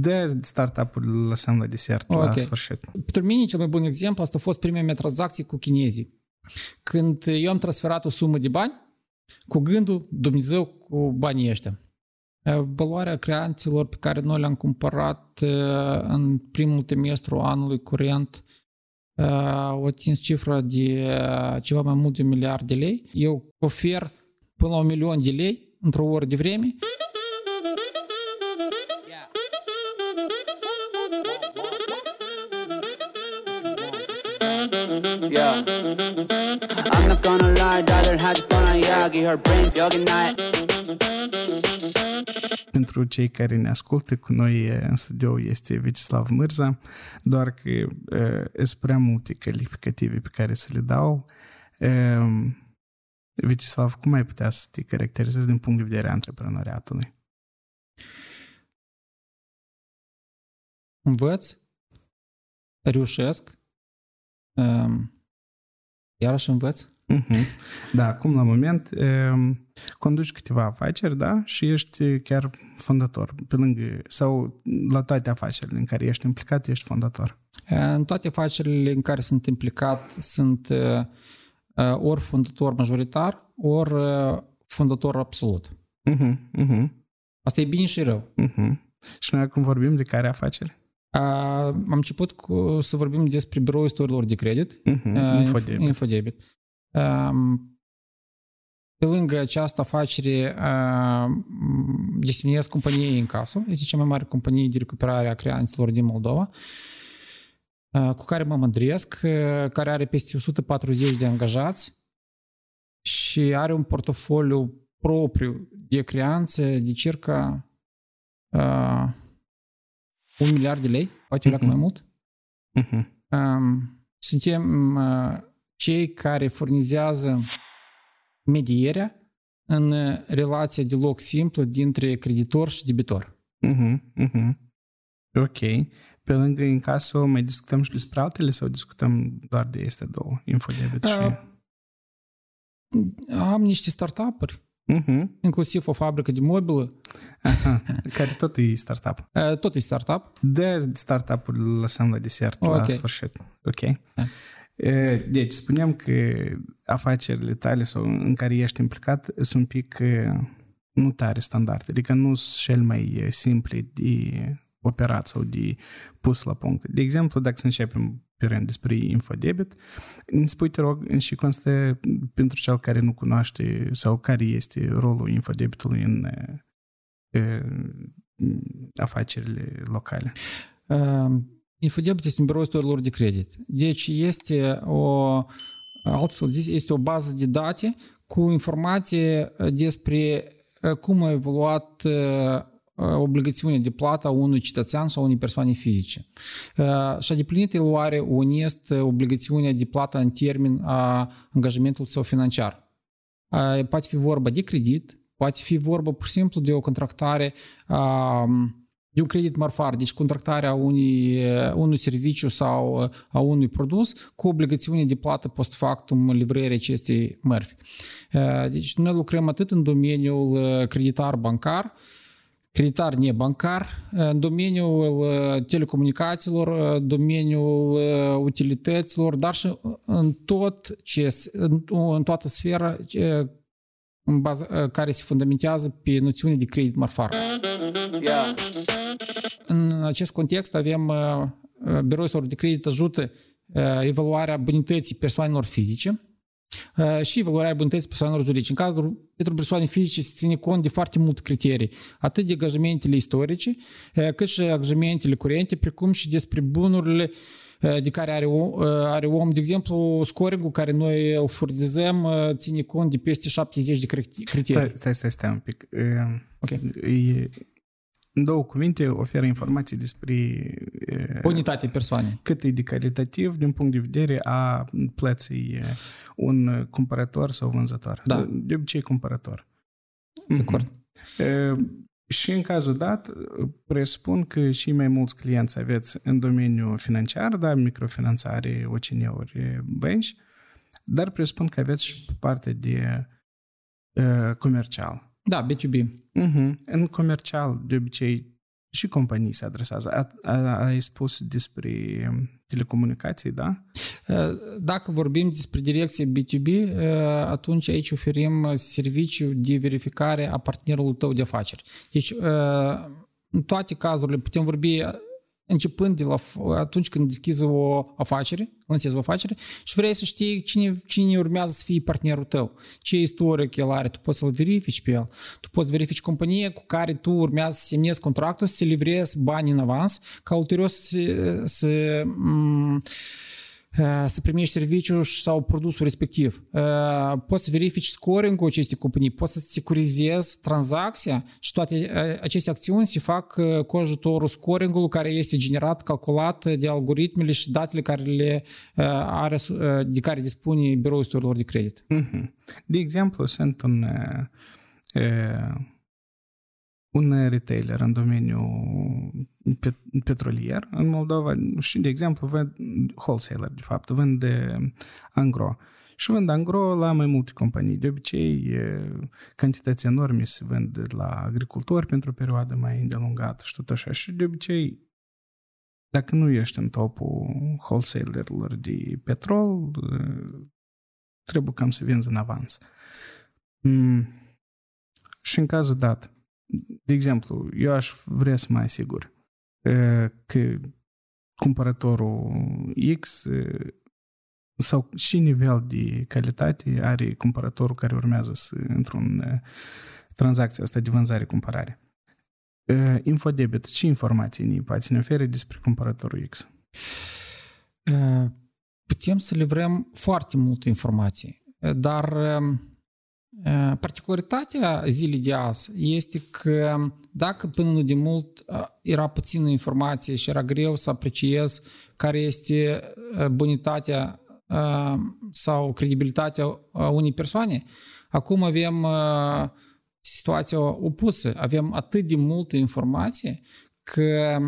De startup-uri lăsăm la desert, okay. la sfârșit. Pentru mine cel mai bun exemplu, asta a fost prima mea tranzacție cu chinezii. Când eu am transferat o sumă de bani, cu gândul Dumnezeu cu banii ăștia. Valoarea creanților pe care noi le-am cumpărat în primul trimestru anului curent o atins cifra de ceva mai mult de un miliard de lei. Eu ofer până la un milion de lei într-o oră de vreme. I'm not gonna lie, daughter had fun on Yagi, her brain yogi night. Pentru cei care ne ascultă, cu noi în studio este Vecislav Mârza, doar că uh, sunt prea multe calificative pe care să le dau. Uh, Vecislav, cum ai putea să te caracterizezi din punct de vedere a antreprenoriatului? Învăț, reușesc, um, iarăși învăț. Uh-huh. Da, acum la moment um, conduci câteva afaceri, da, și ești chiar fondator, pe lângă, sau la toate afacerile în care ești implicat, ești fondator. În toate afacerile în care sunt implicat sunt uh, uh, ori fondator majoritar, ori uh, fondator absolut. Uh-huh, uh-huh. Asta e bine și rău. Uh-huh. Și noi acum vorbim de care afaceri? Am început cu, să vorbim despre biroul istoriilor de credit, uh-huh, infodebit. infodebit. Pe lângă această afacere gestionez companiei în casă, este cea mai mare companie de recuperare a creanților din Moldova, cu care mă mândresc, care are peste 140 de angajați și are un portofoliu propriu de creanțe de circa un miliard de lei, poate uh-huh. mai mult. Uh-huh. Um, suntem uh, cei care furnizează medierea în relația de loc simplă dintre creditor și debitor. Uh-huh. Uh-huh. Ok. Pe lângă în casă mai discutăm și despre altele sau discutăm doar de este două, Infodebit și... Uh, am niște startup-uri Uh-huh. Inclusiv o fabrică de mobilă. Aha, care tot e startup. Tot e startup. De startup-uri lăsăm la desert, okay. la sfârșit. Ok. Da. Deci, spuneam că afacerile tale sau în care ești implicat sunt un pic nu tare standard, adică nu sunt cel mai simple de operat sau de pus la punct. De exemplu, dacă să începem pe rând despre infodebit, îmi spui, te rog, în ce constă pentru cel care nu cunoaște sau care este rolul infodebitului în afacerile locale? Uh, infodebit este un birou istorilor de credit. Deci este o, altfel zis, este o bază de date cu informație despre cum a evoluat obligațiune de plată a unui cetățean sau unei persoane fizice. Și-a deplinit el oare onest obligațiunea de plată în termen a angajamentului său financiar. Poate fi vorba de credit, poate fi vorba pur și simplu de o contractare a de un credit marfar, deci contractarea unui, unui serviciu sau a unui produs cu obligațiune de plată post factum livrării acestei mărfi. Deci noi lucrăm atât în domeniul creditar bancar, creditar nebancar, în domeniul telecomunicațiilor, domeniul utilităților, dar și în tot ce, în toată sfera în bază, care se fundamentează pe noțiune de credit marfar. Yeah. În acest context avem biroul de credit ajută evaluarea bunității persoanelor fizice, și evaluarea bunității persoanelor juridice. În cazul pentru persoane fizice se ține cont de foarte multe criterii, atât de angajamentele istorice, cât și angajamentele curente, precum și despre bunurile de care are, are om. De exemplu, scoring care noi îl furnizăm ține cont de peste 70 de criterii. Stai, stai, stai, stai un pic. Okay. E, în două cuvinte, oferă informații despre unitatea persoanei. Cât e de calitativ din punct de vedere a plății un cumpărător sau vânzător. Da. De obicei cumpărător. De acord. Și în cazul dat, presupun că și mai mulți clienți aveți în domeniul financiar, da, microfinanțare, OCN-uri, bănci, dar presupun că aveți și parte de uh, comercial. Da, B2B. Uh-huh. În comercial, de obicei, și companii se adresează. A, a, ai spus despre telecomunicații, da? Dacă vorbim despre direcție B2B, atunci aici oferim serviciu de verificare a partenerului tău de afaceri. Deci, în toate cazurile putem vorbi începând de la atunci când deschizi o afacere, lansezi o afacere și vrei să știi cine, cine urmează să fie partenerul tău, ce istoric el are, tu poți să-l verifici pe el, tu poți verifici companie cu care tu urmează să semnezi contractul, să livrezi bani în avans, ca ulterior să, să m- să primești serviciul sau produsul respectiv. Poți să verifici scoring-ul acestei companii, poți să securizezi tranzacția și toate aceste acțiuni se fac cu ajutorul scoring-ului care este generat, calculat de algoritmele și datele care le are, de care dispune biroul istorilor de credit. De exemplu, sunt un un retailer în domeniul petrolier în Moldova și, de exemplu, vând wholesaler, de fapt, vând angro. Și vând angro la mai multe companii. De obicei, cantități enorme se vând la agricultori pentru o perioadă mai îndelungată și tot așa. Și de obicei, dacă nu ești în topul wholesaler de petrol, trebuie cam să vinzi în avans. Mm. Și în cazul dat, de exemplu, eu aș vrea să mă asigur că cumpărătorul X sau și nivel de calitate are cumpărătorul care urmează să într-un tranzacție asta de vânzare-cumpărare. Infodebit, ce informații ne poate ne ofere despre cumpărătorul X? Putem să livrăm foarte multe informații, dar Particularitatea zilei de azi este că dacă până nu de mult era puțină informație și era greu să apreciez care este bunitatea sau credibilitatea unei persoane, acum avem situația opusă. Avem atât de multă informație că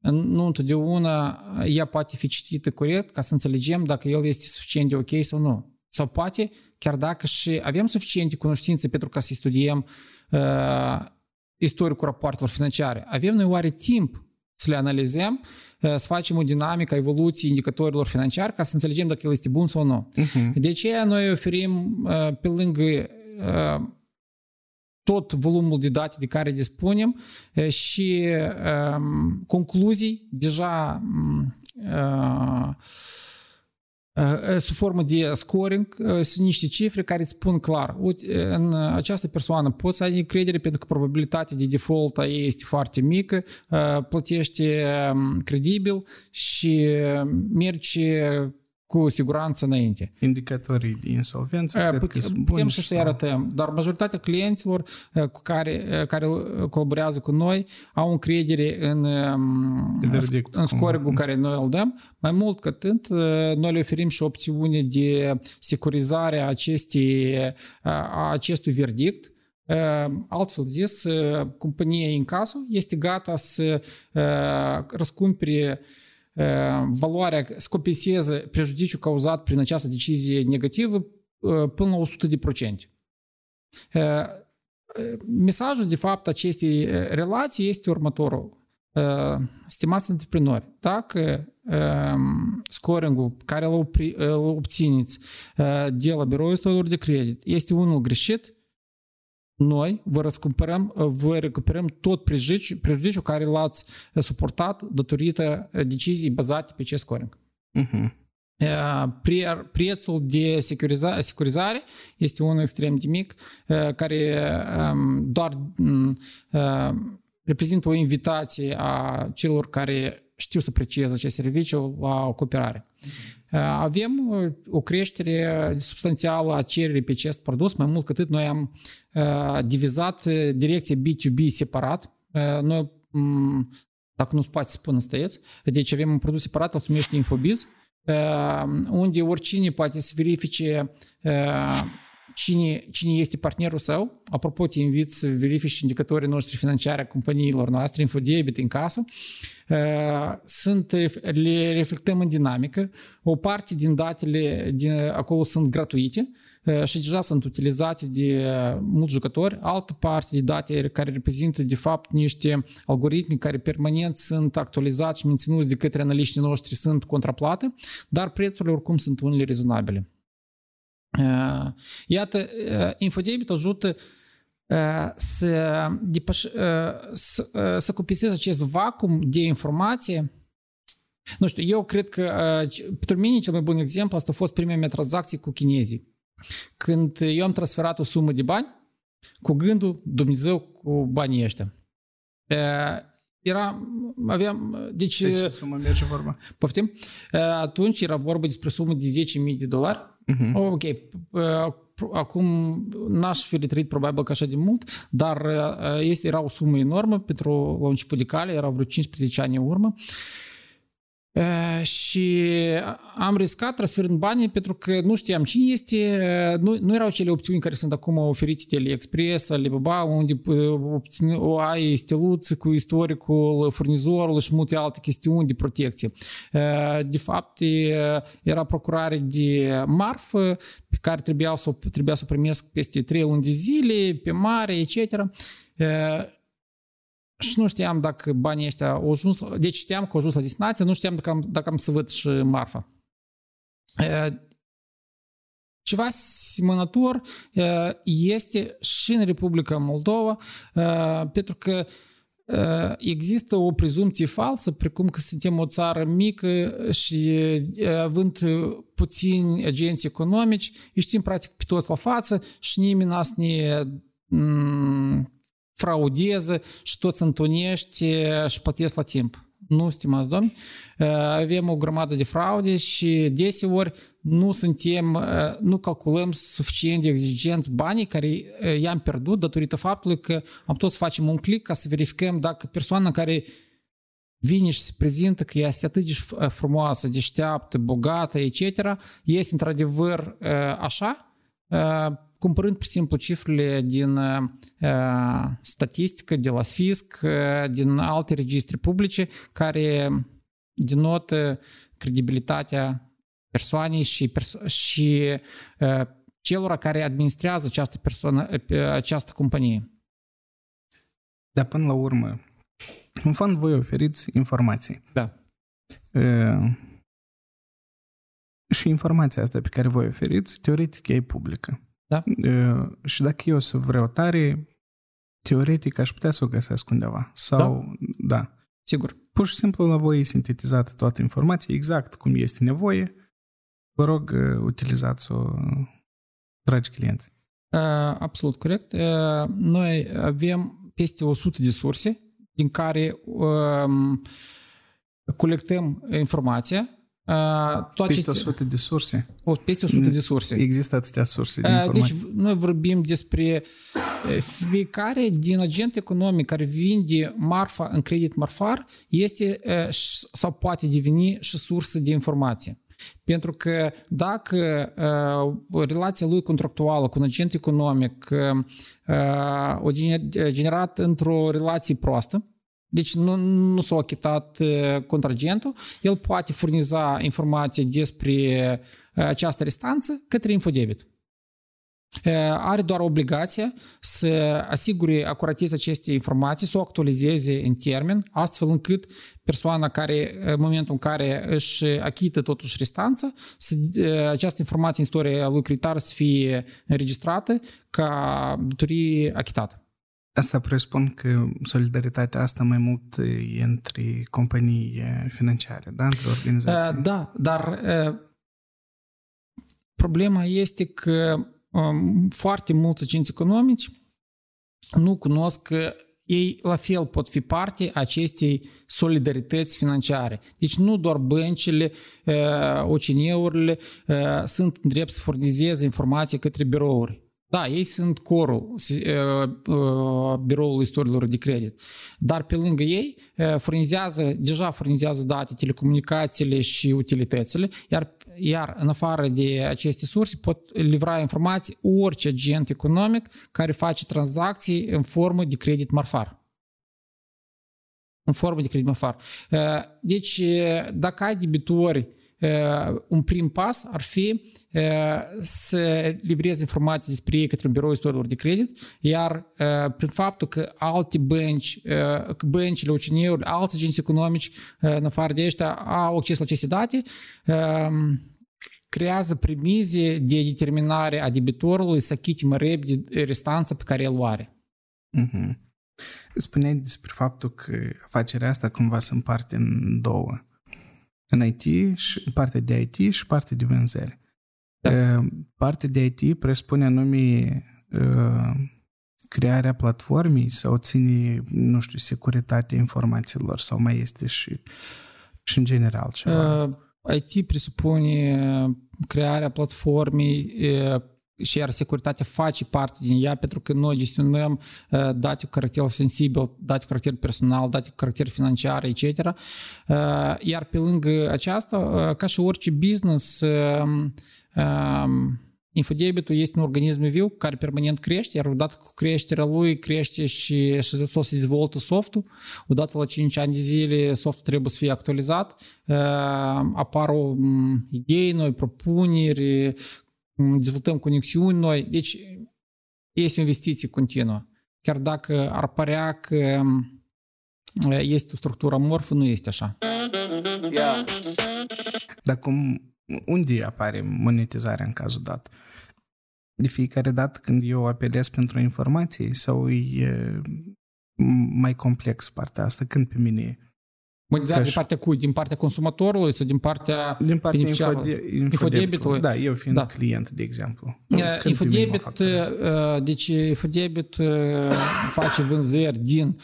nu întotdeauna ea poate fi citită corect ca să înțelegem dacă el este suficient de ok sau nu. Sau poate, chiar dacă și avem suficiente cunoștințe pentru ca să studiem uh, istoricul rapoartelor financiare, avem noi oare timp să le analizăm, uh, să facem o dinamică a evoluției indicatorilor financiari ca să înțelegem dacă el este bun sau nu. Uh-huh. De aceea noi oferim uh, pe lângă uh, tot volumul de date de care dispunem uh, și uh, concluzii deja uh, sub formă de scoring, sunt niște cifre care îți spun clar, uite, în această persoană poți să ai încredere pentru că probabilitatea de default a ei este foarte mică, plătește credibil și merge cu siguranță înainte. Indicatorii de insolvență cred Put, că Putem și să-i arătăm, dar majoritatea clienților cu care, care colaborează cu noi au încredere în, în scorigul care noi îl dăm. Mai mult că atât, noi le oferim și opțiune de securizare a, acestei, a acestui verdict, Altfel zis, compania Incaso este gata să răscumpere valoarea, să compenseze prejudiciul cauzat prin această decizie negativă până la 100%. Mesajul, de fapt, acestei relații este următorul. Stimați antreprenori, dacă scoringul care îl obțineți de la biroul istorilor de credit este unul greșit, noi vă răscumpărăm, vă recuperăm tot prejudiciul, prejudiciul care l-ați suportat datorită deciziei bazate pe acest scoring. Uh-huh. Prețul de securiza, securizare este unul extrem de mic, care doar reprezintă o invitație a celor care știu să aprecieze acest serviciu la o cooperare. Avem o creștere substanțială a cererii pe acest produs, mai mult cât noi am divizat direcția B2B separat. Noi, dacă nu-ți poate spune, stăieți, deci avem un produs separat, îl numește Infobiz, unde oricine poate să verifice cine, cine este partenerul său. Apropo, te invit să verifici indicatorii noștri financiare a companiilor noastre, Infodebit, în casă. Sunt, le reflectăm în dinamică. O parte din datele din acolo sunt gratuite și deja sunt utilizate de mulți jucători. Altă parte de date care reprezintă de fapt niște algoritmi care permanent sunt actualizați și menținuți de către analiștii noștri sunt contraplată, dar prețurile oricum sunt unele rezonabile. Iată, InfoDebit ajută să, depăș, să, să compenseze acest vacuum de informație nu știu, eu cred că pentru mine cel mai bun exemplu asta a fost prima mea tranzacție cu chinezii. Când eu am transferat o sumă de bani cu gândul Dumnezeu cu banii ăștia. Era, aveam, deci... Deci sumă merge vorba? Poftim? Atunci era vorba despre sumă de 10.000 de dolari. Uh-huh. Ok, acum n-aș fi trăit probabil că așa de mult, dar este, era o sumă enormă pentru la început de cale, era vreo 15 ani în urmă. Uh, și am riscat transferând banii pentru că nu știam cine este, nu, nu erau cele opțiuni care sunt acum oferite de AliExpress, Alibaba, unde o ai steluță cu istoricul furnizorului și multe alte chestiuni de protecție. De fapt, era procurare de marfă pe care trebuia să, trebuia să o primesc peste 3 luni de zile, pe mare, etc și nu știam dacă banii ăștia au ajuns, deci știam că au ajuns la destinație, nu știam dacă am, dacă am să văd și marfa. Ceva asemănător este și în Republica Moldova, pentru că există o prezumție falsă, precum că suntem o țară mică și având puțini agenți economici, îi știm practic pe toți la față și nimeni n-a să ne fraudeză și tot se întunește și plătesc la timp. Nu, stimați domni, avem o grămadă de fraude și deseori nu suntem, nu calculăm suficient de exigent banii care i-am pierdut datorită faptului că am tot să facem un click ca să verificăm dacă persoana care vine și se prezintă că este atât de frumoasă, deșteaptă, bogată, etc., este într-adevăr așa, cumpărând, pur și simplu, cifrele din uh, statistică, de la fisc, uh, din alte registre publice, care denotă credibilitatea persoanei și, perso- și uh, celor care administrează această, persoană, această companie. Dar până la urmă, în fond voi oferiți informații. Da. Uh, și informația asta pe care voi oferiți, teoretic, e publică. Da. Și dacă eu să vreau tare, teoretic aș putea să o găsesc undeva. Sau, da. da. Sigur. Pur și simplu la voi e sintetizată toată informația, exact cum este nevoie. Vă rog, utilizați-o, dragi clienți. Absolut corect. Noi avem peste 100 de surse din care colectăm informația toate peste 100 de surse? O, peste 100 de surse. Există atâtea surse de informații. Deci noi vorbim despre fiecare din agent economic care vinde marfa în credit marfar este sau poate deveni și sursă de informație. Pentru că dacă uh, relația lui contractuală cu un agent economic uh, o generat într-o relație proastă, deci nu, nu s-a achitat contragentul, el poate furniza informații despre această restanță către infodebit. Are doar obligația să asigure acuratețea acestei informații, să o actualizeze în termen, astfel încât persoana care, în momentul în care își achită totuși restanța, să, această informație în istoria lui creditar să fie înregistrată ca datorie achitată. Asta presupun că solidaritatea asta mai mult e între companii financiare, da? Între organizații. Da, dar problema este că foarte mulți agenți economici nu cunosc că ei la fel pot fi parte acestei solidarități financiare. Deci nu doar băncile, OCN-urile sunt în drept să furnizeze informații către birouri. Da, ei sunt corul biroului istoriilor de credit. Dar pe lângă ei furnizează, deja furnizează date telecomunicațiile și utilitățile, iar, iar în afară de aceste surse pot livra informații orice agent economic care face tranzacții în formă de credit marfar. în formă de credit mafar. Deci, dacă ai debitori un prim pas ar fi să livrezi informații despre ei către un birou istoriilor de credit, iar prin faptul că alte bănci, băncile, OCN-uri, alți agenți economici, în afară de ăștia, au acces la aceste date, creează premize de determinare a debitorului să achite mai repede restanța pe care el o are. Mm-hmm. Spuneai despre faptul că afacerea asta cumva se împarte în două în IT, și partea de IT și partea de vânzări. Da. Partea de IT presupune anume crearea platformei sau ține, nu știu, securitatea informațiilor sau mai este și, și în general ceva? Uh, IT presupune crearea platformei, și iar securitatea face parte din ea pentru că noi gestionăm uh, date cu caracter sensibil, date cu caracter personal, date cu caracter financiar, etc. Uh, iar pe lângă aceasta, uh, ca și orice business, um, um, Infodebitul este un organism viu care permanent crește, iar odată cu creșterea lui crește și, și să se dezvoltă softul. Odată la 5 ani de zile softul trebuie să fie actualizat, apar o idei noi, propuneri, dezvoltăm conexiuni noi. Deci este o investiție continuă. Chiar dacă ar părea că este o structură amorfă, nu este așa. Yeah. Dar cum, unde apare monetizarea în cazul dat? De fiecare dată când eu apelez pentru informații sau e mai complex partea asta? Când pe mine Monetizare din partea cui? Din partea consumatorului sau din partea Din partea infode, infodebitului? Da, eu fiind da. client, de exemplu. Uh, infodebit, uh, deci infodebit uh, face vânzări din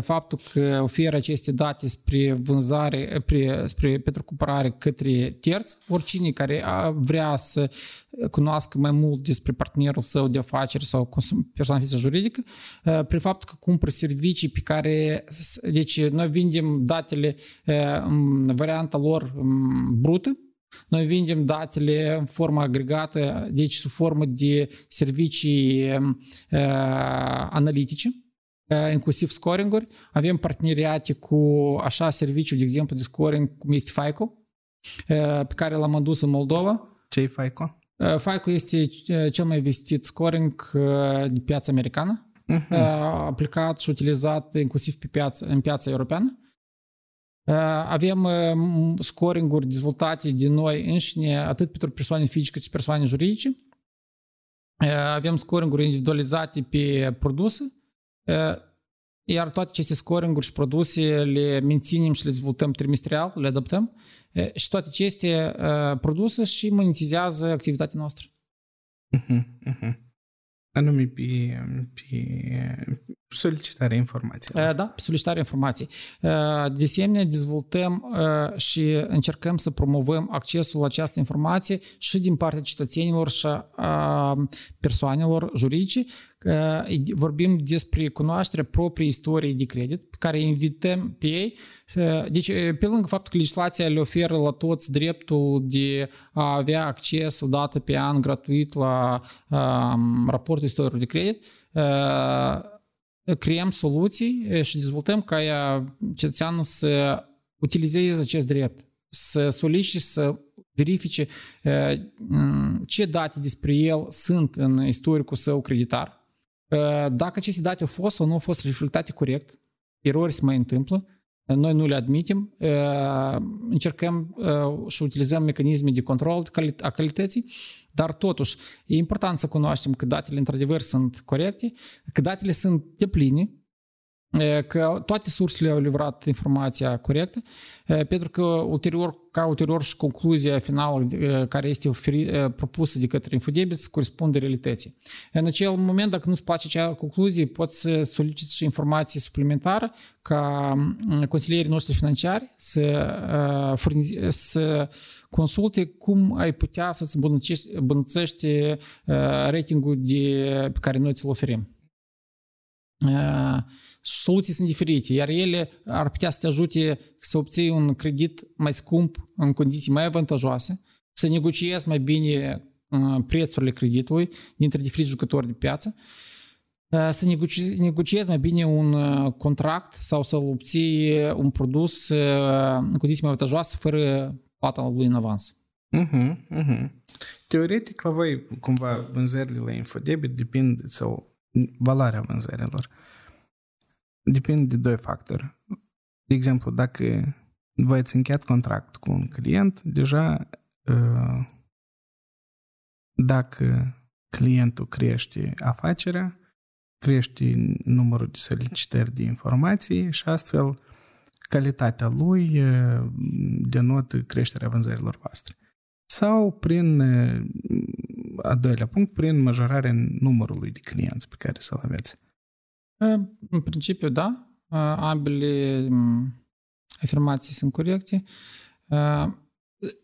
faptul că oferă aceste date spre vânzare, spre, spre pentru cumpărare către terți, oricine care vrea să cunoască mai mult despre partenerul său de afaceri sau persoana fizică juridică, prin faptul că cumpără servicii pe care, deci noi vindem datele în varianta lor brută, noi vindem datele în formă agregată, deci sub formă de servicii analitice, inclusiv scoringuri. Avem parteneriate cu așa serviciu, de exemplu, de scoring cum este FICO, pe care l-am adus în Moldova. Ce e FICO? FICO este cel mai vestit scoring de piața americană, uh-huh. aplicat și utilizat inclusiv pe piața, în piața europeană. Avem scoringuri dezvoltate de noi înșine, atât pentru persoane fizice cât și persoane juridice. Avem scoringuri individualizate pe produse, iar toate aceste scoringuri și produse le menținem și le dezvoltăm trimestrial, le adaptăm și toate aceste produse și monetizează activitatea noastră. Uh-huh, uh-huh. Anume pe, pe solicitarea informației. Da, pe solicitarea informației. De asemenea, dezvoltăm și încercăm să promovăm accesul la această informație și din partea cetățenilor și a persoanelor juridice. Vorbim despre cunoașterea propriei istorii de credit, pe care invităm pe ei. Deci, pe lângă faptul că legislația le oferă la toți dreptul de a avea acces o dată pe an gratuit la raportul istoriei de credit, creăm soluții și dezvoltăm ca cetățeanul să utilizeze acest drept, să solicite, să verifice ce date despre el sunt în istoricul său creditar, dacă aceste date au fost sau nu au fost reflectate corect, erori se mai întâmplă, noi nu le admitem, încercăm și utilizăm mecanisme de control a calității dar totuși, e important să cunoaștem că datele într-adevăr sunt corecte, că datele sunt de pline, că toate sursele au livrat informația corectă, pentru că ulterior, ca ulterior și concluzia finală care este oferi, propusă de către Infodebit să corespunde realității. În acel moment, dacă nu-ți place acea concluzie, poți să soliciți și informații suplimentare ca consilierii noștri financiari să, să consulte cum ai putea să-ți îmbunătățești ratingul de, pe care noi ți-l oferim soluții sunt diferite, iar ele ar putea să te ajute să obții un credit mai scump în condiții mai avantajoase, să negociezi mai bine prețurile creditului dintre diferiți jucători de piață să negociezi, negociezi mai bine un contract sau să-l obții un produs în condiții mai avantajoase fără plata lui în avans. Uh-huh, uh-huh. Teoretic, la voi, cumva, vânzările la infodebit depind, sau valoarea vânzărilor, depinde de doi factori. De exemplu, dacă voi ați încheiat contract cu un client, deja dacă clientul crește afacerea, crește numărul de solicitări de informații și astfel calitatea lui denotă creșterea vânzărilor voastre. Sau prin, a doilea punct, prin majorarea numărului de clienți pe care să-l aveți. În principiu, da. Ambele afirmații sunt corecte.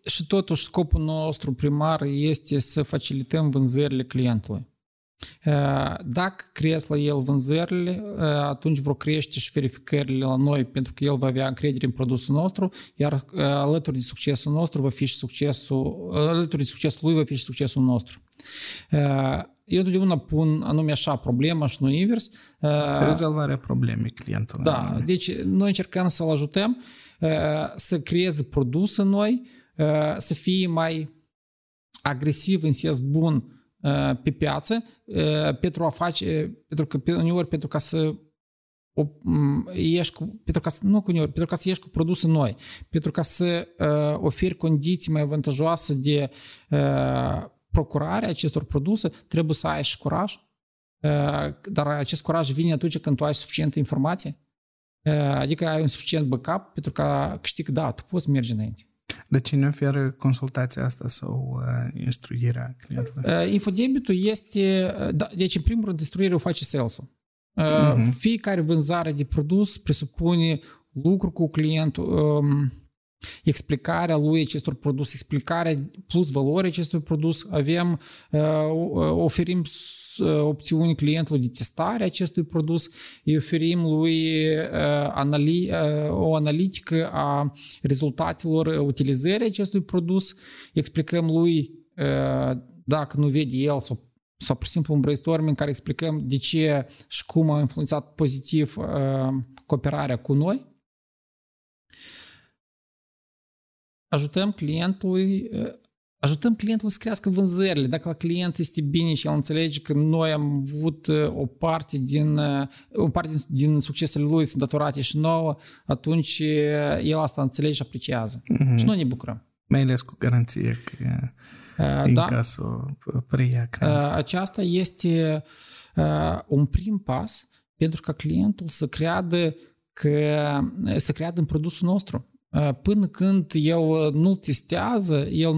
Și totuși scopul nostru primar este să facilităm vânzările clientului. Dacă cresc la el vânzările, atunci vor crește și verificările la noi, pentru că el va avea încredere în produsul nostru, iar alături de succesul nostru va fi și succesul, alături de succesul lui va fi și succesul nostru. Eu totdeauna pun anume așa problema și nu invers. Rezolvarea problemei clientului. Da, deci noi încercăm să-l ajutăm să creeze produse noi, să fie mai agresiv în sens bun pe piață pentru a face, pentru că uneori pentru ca să ieși cu, pentru ca să, nu cu uneori, pentru ca să ieși cu produse noi, pentru ca să uh, oferi condiții mai avantajoase de uh, procurare a acestor produse, trebuie să ai și curaj, uh, dar acest curaj vine atunci când tu ai suficientă informație, uh, adică ai un suficient backup pentru ca câștig, da, tu poți merge înainte. De cine oferă consultația asta sau uh, instruirea clientului? Uh, infodebitul este, uh, da, deci în primul rând instruirea o face sales-ul. Uh, uh-huh. Fiecare vânzare de produs presupune lucru cu clientul, um, explicarea lui acestor produs, explicarea plus valoare acestui produs. Avem, uh, oferim opțiuni clientului de testare a acestui produs, îi oferim lui anali, o analitică a rezultatelor utilizării acestui produs, explicăm lui dacă nu vede el sau sau pur și simplu un brainstorming în care explicăm de ce și cum a influențat pozitiv uh, cooperarea cu noi. Ajutăm clientului uh, ajutăm clientul să crească vânzările. Dacă la client este bine și el înțelege că noi am avut uh, o parte din, uh, o parte din succesele lui sunt datorate și nouă, atunci uh, el asta înțelege și apreciază. Mm-hmm. Și noi ne bucurăm. Mai ales cu garanție că în da. cazul preia creanța. Aceasta este un prim pas pentru ca clientul să creadă că să creadă în produsul nostru. Până când el nu testează, el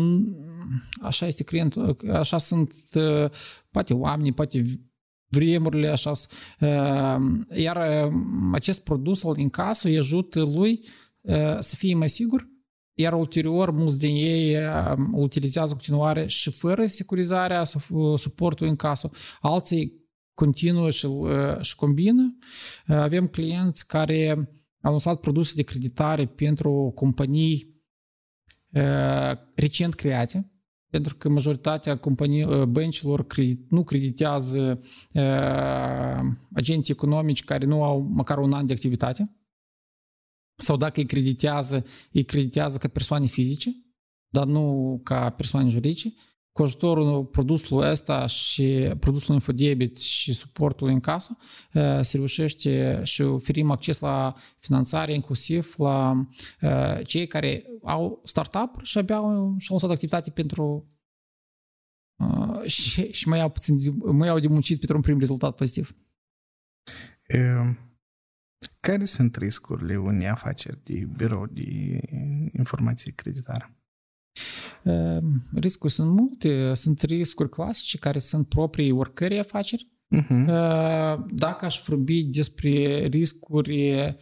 așa este clientul, așa sunt poate oamenii, poate vremurile așa. Iar acest produs al incasă îi ajută lui să fie mai sigur, iar ulterior mulți din ei îl utilizează continuare și fără securizarea suportul în casă. Alții continuă și, și combină. Avem clienți care au lansat produse de creditare pentru companii recent create, pentru că majoritatea companii, băncilor nu creditează agenții economici care nu au măcar un an de activitate sau dacă îi creditează, îi creditează ca persoane fizice, dar nu ca persoane juridice. Cu ajutorul produsului ăsta și produsul infodebit și suportul în casă se reușește și oferim acces la finanțare inclusiv la cei care au startup și abia și-au lăsat activitate pentru și, și mai au puțin mai au de muncit pentru un prim rezultat pozitiv. Care sunt riscurile unei afaceri de birou de informații creditare? Ehm, riscuri sunt multe. Sunt riscuri clasice care sunt proprii oricărei afaceri. Uh-huh. Dacă aș vorbi despre riscuri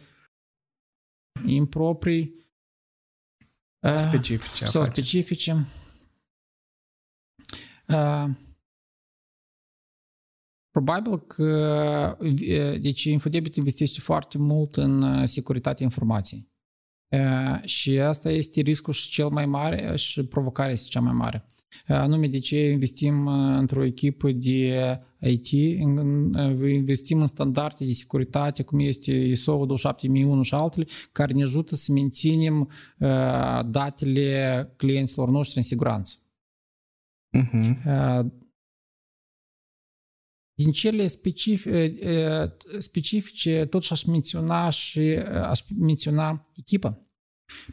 improprii specifice sau specifice, Probabil că deci Infodebit investește foarte mult în securitatea informației. Și asta este riscul și cel mai mare și provocarea este cea mai mare. anume de ce investim într-o echipă de IT, investim în standarde de securitate, cum este ISO 27001 și altele, care ne ajută să menținem datele clienților noștri în siguranță. Uh-huh. Din cele specifice, specifice totuși aș menționa și aș menționa echipa.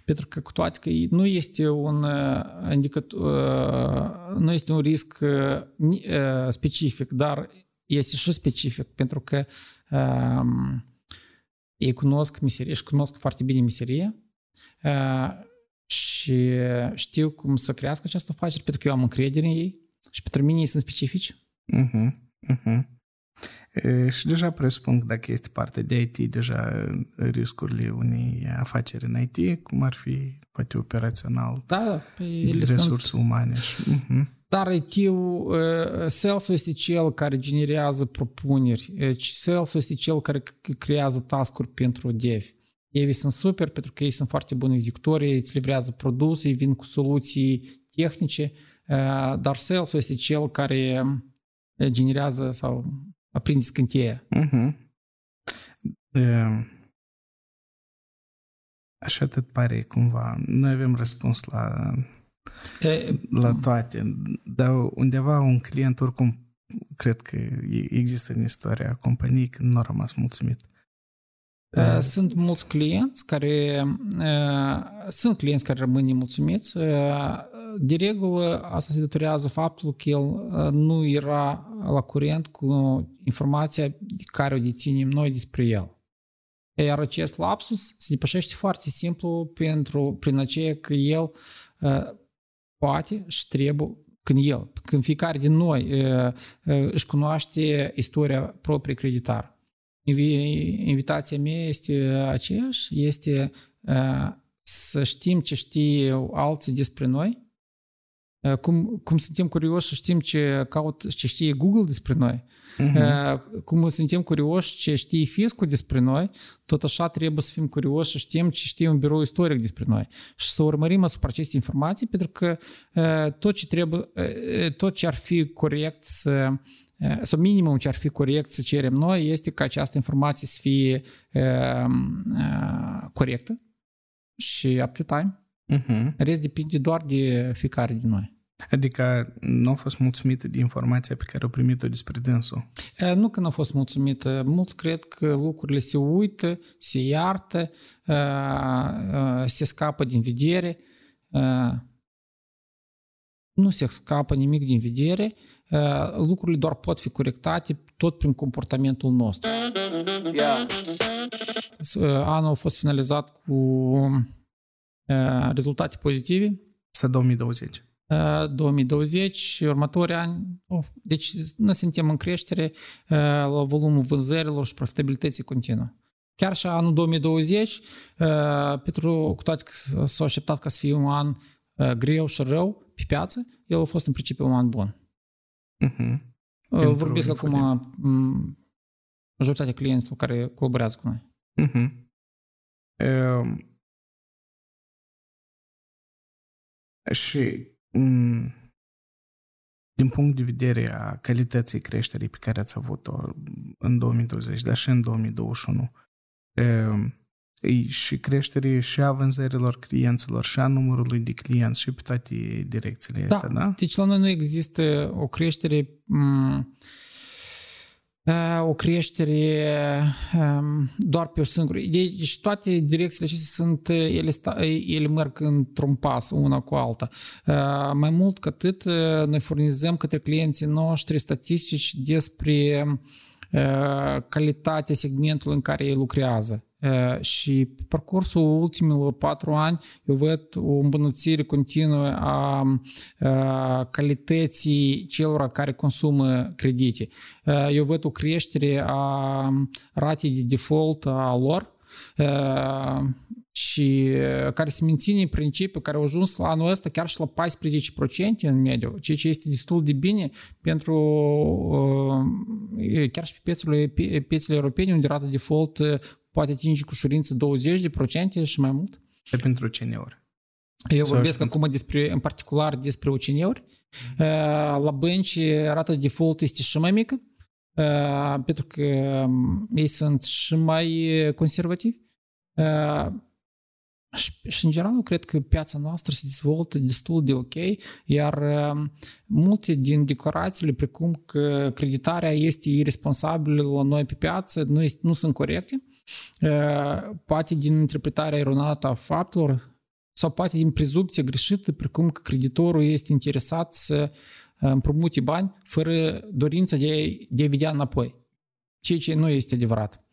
Pentru că cu toate că nu este un indicator, nu este un risc specific, dar este și specific pentru că ei cunosc meserie, și cunosc foarte bine meseria și știu cum să crească această afacere pentru că eu am încredere în ei și pentru mine ei sunt specifici. Uh-huh, uh-huh. E, și deja presupun că dacă este parte de IT, deja riscurile unei afaceri în IT, cum ar fi poate operațional, da, da ele resurse sunt... umane. Și, uh-huh. Dar IT-ul, sales este cel care generează propuneri, sales este cel care creează task-uri pentru dev. Ei sunt super pentru că ei sunt foarte buni executori, îți livrează produse, ei vin cu soluții tehnice, dar sales este cel care generează sau aprinde scânteia. Uh-huh. Așa tot pare cumva. Noi avem răspuns la, e, la toate, dar undeva un client oricum cred că există în istoria companiei când nu a rămas mulțumit. Uh, sunt mulți clienți care uh, sunt clienți care rămân nemulțumiți. Uh, de regulă, asta se datorează faptul că el nu era la curent cu informația de care o deținem noi despre el. Iar acest lapsus se depășește foarte simplu pentru, prin aceea că el poate și trebuie când el, când fiecare din noi își cunoaște istoria proprie creditară invitația mea este aceeași, este să știm ce știe alții despre noi, cum, cum suntem curioși să știm ce caut, ce știe Google despre noi, uh-huh. cum suntem curioși ce știe fiscul despre noi, tot așa trebuie să fim curioși să știm ce știe un birou istoric despre noi și să urmărim asupra aceste informații, pentru că tot ce trebuie, tot ce ar fi corect să sau minimum ce ar fi corect să cerem noi este ca această informație să fie uh, uh, corectă și up to time. Uh-huh. Rest depinde doar de fiecare din noi. Adică nu a fost mulțumită de informația pe care o primit-o despre dânsul? Nu că nu a fost mulțumită. Mulți cred că lucrurile se uită, se iartă, se scapă din vedere. Nu se scapă nimic din vedere lucrurile doar pot fi corectate tot prin comportamentul nostru. Yeah. Anul a fost finalizat cu rezultate pozitive. Asta 2020. 2020, următorii ani. Deci noi suntem în creștere la volumul vânzărilor și profitabilității continuă. Chiar și anul 2020, pentru cu toate că s-a așteptat ca să fie un an greu și rău pe piață, el a fost în principiu un an bun. Uh-huh. Vorbesc acum majoritatea clienților care colaborează cu noi. Uh-huh. Um, și um, din punct de vedere a calității creșterii pe care ați avut-o în 2020, dar și în 2021, um, și creșterii și a vânzărilor clienților și a numărului de clienți și pe toate direcțiile da. astea, da? Deci la noi nu există o creștere o creștere doar pe o singură. Deci toate direcțiile acestea sunt, ele, sta, ele merg într-un pas, una cu alta. Mai mult ca atât, noi furnizăm către clienții noștri statistici despre calitatea segmentului în care ei lucrează. Și pe parcursul ultimilor patru ani eu văd o îmbunătățire continuă a calității celor care consumă credite. Eu văd o creștere a ratei de default a lor și care se menține în principiu, care au ajuns la anul ăsta chiar și la 14% în mediu, ceea ce este destul de bine pentru chiar și pe piețele, piețele europene unde rata de default poate atinge cu ușurință 20% și mai mult. E pentru seniori. Eu vorbesc acum despre, în particular despre UCN-uri. La bănci rata de default este și mai mică, pentru că ei sunt și mai conservativi. Și, în general, cred că piața noastră se dezvoltă destul de ok, iar multe din declarațiile, precum că creditarea este irresponsabilă la noi pe piață, nu, este, nu sunt corecte. Poate din interpretarea eronată a faptelor sau poate din prezumție greșită, precum că creditorul este interesat să împrumute bani fără dorința de a, de a vedea înapoi. Ceea ce nu este adevărat.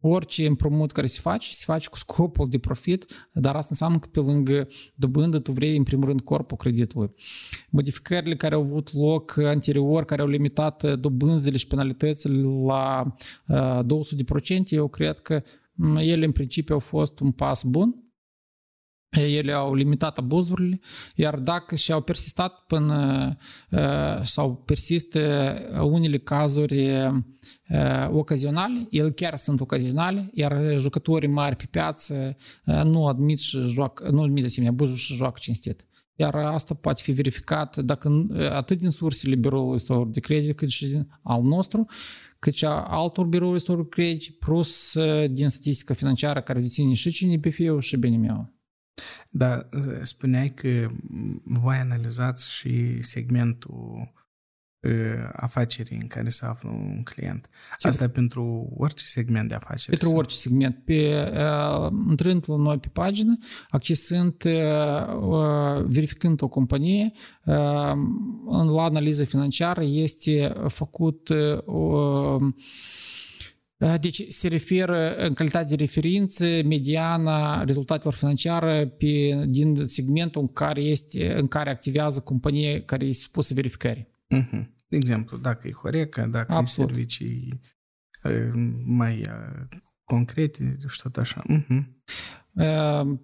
Orice împrumut care se face, se face cu scopul de profit, dar asta înseamnă că pe lângă dobândă tu vrei în primul rând corpul creditului. Modificările care au avut loc anterior, care au limitat dobânzile și penalitățile la 200%, eu cred că ele în principiu au fost un pas bun, ele au limitat abuzurile, iar dacă și-au persistat până sau persistă unele cazuri ocazionale, ele chiar sunt ocazionale, iar jucătorii mari pe piață nu admit și joacă, nu admit asemenea abuzul și joacă cinstit. Iar asta poate fi verificat dacă atât din sursele biroului de credit, cât și din al nostru, cât și a altor birouri de credit, plus din statistica financiară care deține și CNPF-ul și BNM-ul. Da, spuneai că voi analizați și segmentul afacerii în care se află un client. Asta e pentru orice segment de afaceri? Pentru orice segment. Pe, intrând la noi pe pagină, accesând, verificând o companie, la analiză financiară este făcut deci se referă în calitate de referință mediana rezultatelor financiare pe, din segmentul în care, este, în care activează companie care este supusă verificării. Uh-huh. De exemplu, dacă e Horeca, dacă Absolut. e servicii mai concrete și tot așa. Uh-huh. Uh,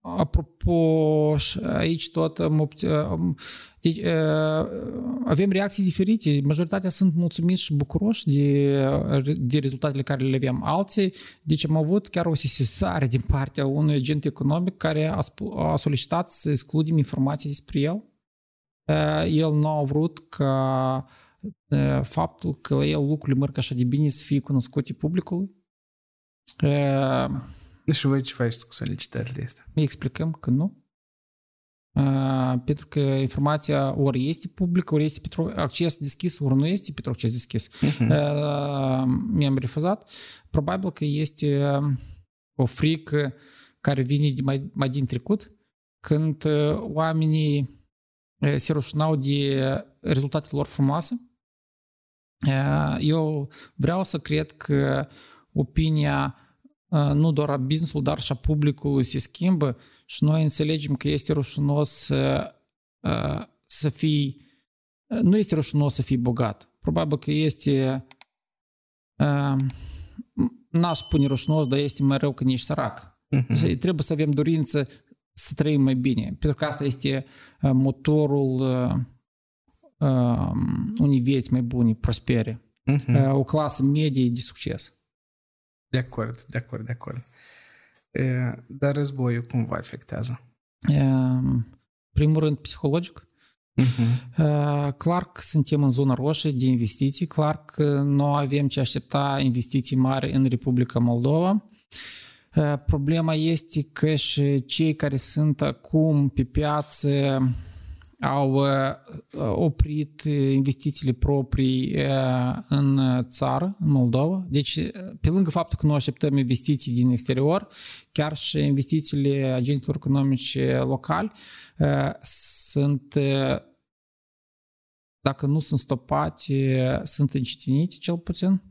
Apropo, aici tot deci, avem reacții diferite. Majoritatea sunt mulțumiți și bucuroși de, de rezultatele care le avem. Alții, deci am avut chiar o sesizare din partea unui agent economic care a, a solicitat să excludem informații despre el. El nu a vrut ca faptul că la el lucrurile merg așa de bine să fie cunoscute publicului. Și voi ce faceți cu solicitările astea? Îi explicăm că nu. Uh, pentru că informația ori este publică, ori este pentru acces deschis, ori nu este pentru acces deschis. Uh-huh. Uh, mi-am refuzat. Probabil că este o frică care vine de mai, mai din trecut, când oamenii se rușinau de rezultatele lor frumoase. Eu vreau să cred că opinia nu doar a business dar și a publicului se schimbă și noi înțelegem că este rușinos să, să fii, nu este rușinos să fii bogat. Probabil că este, n-aș spune rușinos, dar este mai rău când ești sărac. Uh-huh. Trebuie să avem dorință să trăim mai bine, pentru că asta este motorul unei vieți mai bune, prospere. Uh-huh. O clasă medie de succes. De acord, de acord, de acord. Dar războiul cum vă afectează? Primul rând psihologic. Uh-huh. Clar că suntem în zona roșie de investiții, clar că nu avem ce aștepta investiții mari în Republica Moldova. Problema este că și cei care sunt acum pe piață au uh, oprit investițiile proprii uh, în țară, în Moldova. Deci, uh, pe lângă faptul că nu așteptăm investiții din exterior, chiar și investițiile agenților economice locali sunt, dacă nu sunt stopate, sunt încetinite cel puțin.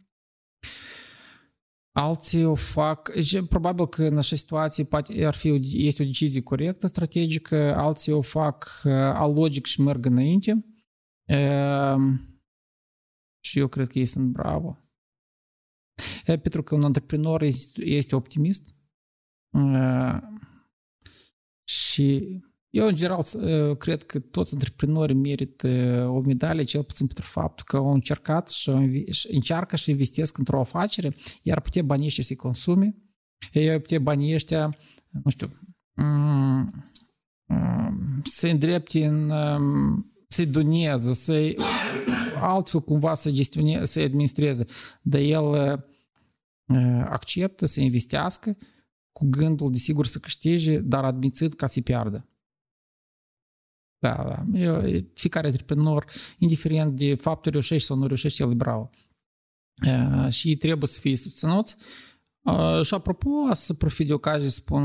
Alții o fac, probabil că în așa situație poate ar fi, este o decizie corectă, strategică, alții o fac alogic și merg înainte. Și eu cred că ei sunt bravo. Pentru că un antreprenor este optimist și eu, în general, cred că toți antreprenorii merită o medalie, cel puțin pentru faptul că au încercat și încearcă și investesc într-o afacere, iar putea banii ăștia să-i consume, ei putea banii ăștia, nu știu, să îndrepte în, să-i doneze, să-i altfel cumva să gestioneze, să administreze. Dar el acceptă să investească cu gândul, desigur, să câștige, dar admițând ca să-i piardă. Da, da. Eu, fiecare antreprenor, indiferent de faptul reușește sau nu reușește, el e bravo. Și trebuie să fie susținuți. Și apropo, să profit de ocazie, spun,